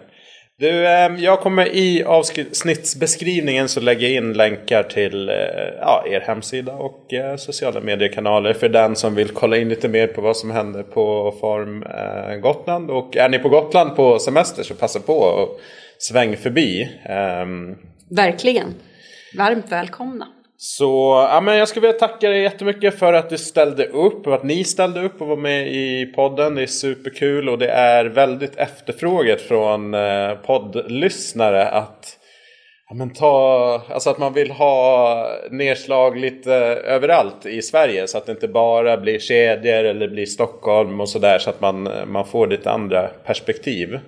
Du, eh, jag kommer i avsnittsbeskrivningen så lägger jag in länkar till eh, ja, er hemsida och eh, sociala mediekanaler för den som vill kolla in lite mer på vad som händer på Form eh, Gotland. Och är ni på Gotland på semester så passa på och sväng förbi. Ehm, Verkligen. Varmt välkomna så ja, men jag skulle vilja tacka dig jättemycket för att du ställde upp och att ni ställde upp och var med i podden. Det är superkul och det är väldigt efterfrågat från eh, poddlyssnare att Ja, men ta, alltså att man vill ha nedslag lite överallt i Sverige så att det inte bara blir kedjor eller blir Stockholm och sådär så att man, man får lite andra perspektiv.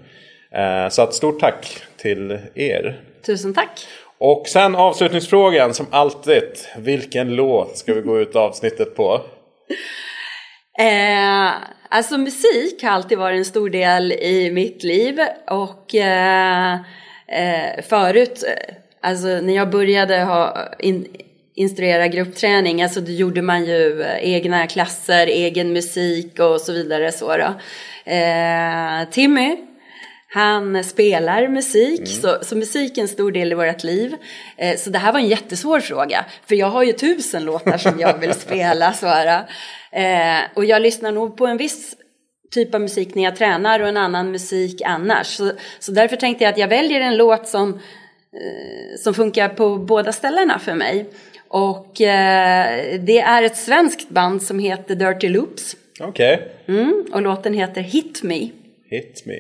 Eh, så att stort tack till er. Tusen tack. Och sen avslutningsfrågan som alltid. Vilken låt ska vi gå ut avsnittet på? Eh, alltså musik har alltid varit en stor del i mitt liv och eh, eh, förut, eh, alltså när jag började ha in, instruera gruppträning, alltså då gjorde man ju eh, egna klasser, egen musik och så vidare. Så då. Eh, Timmy, han spelar musik, mm. så, så musik är en stor del i vårt liv. Eh, så det här var en jättesvår fråga, för jag har ju tusen låtar som jag vill spela. Svara. Eh, och jag lyssnar nog på en viss typ av musik när jag tränar och en annan musik annars. Så, så därför tänkte jag att jag väljer en låt som, eh, som funkar på båda ställena för mig. Och eh, det är ett svenskt band som heter Dirty Loops. Okej. Okay. Mm, och låten heter Hit Me. Hit Me.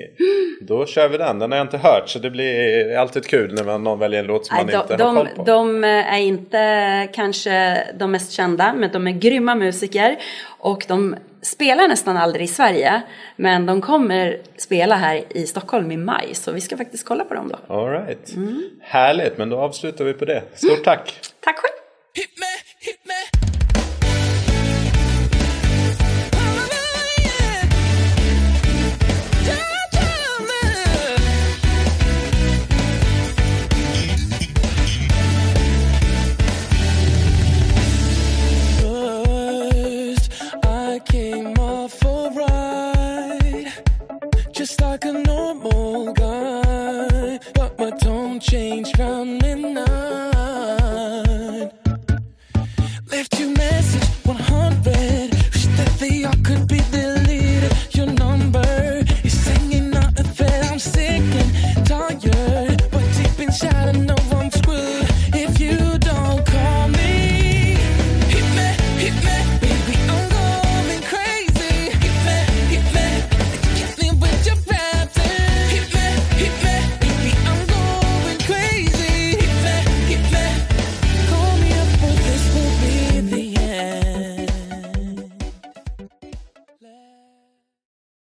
Då kör vi den. Den har jag inte hört så det blir alltid kul när man, någon väljer en låt som Nej, man inte de, har koll på. De är inte kanske de mest kända men de är grymma musiker och de spelar nästan aldrig i Sverige men de kommer spela här i Stockholm i maj så vi ska faktiskt kolla på dem då. All right. Mm. Härligt men då avslutar vi på det. Stort tack! Tack själv! Hit me, hit me. change from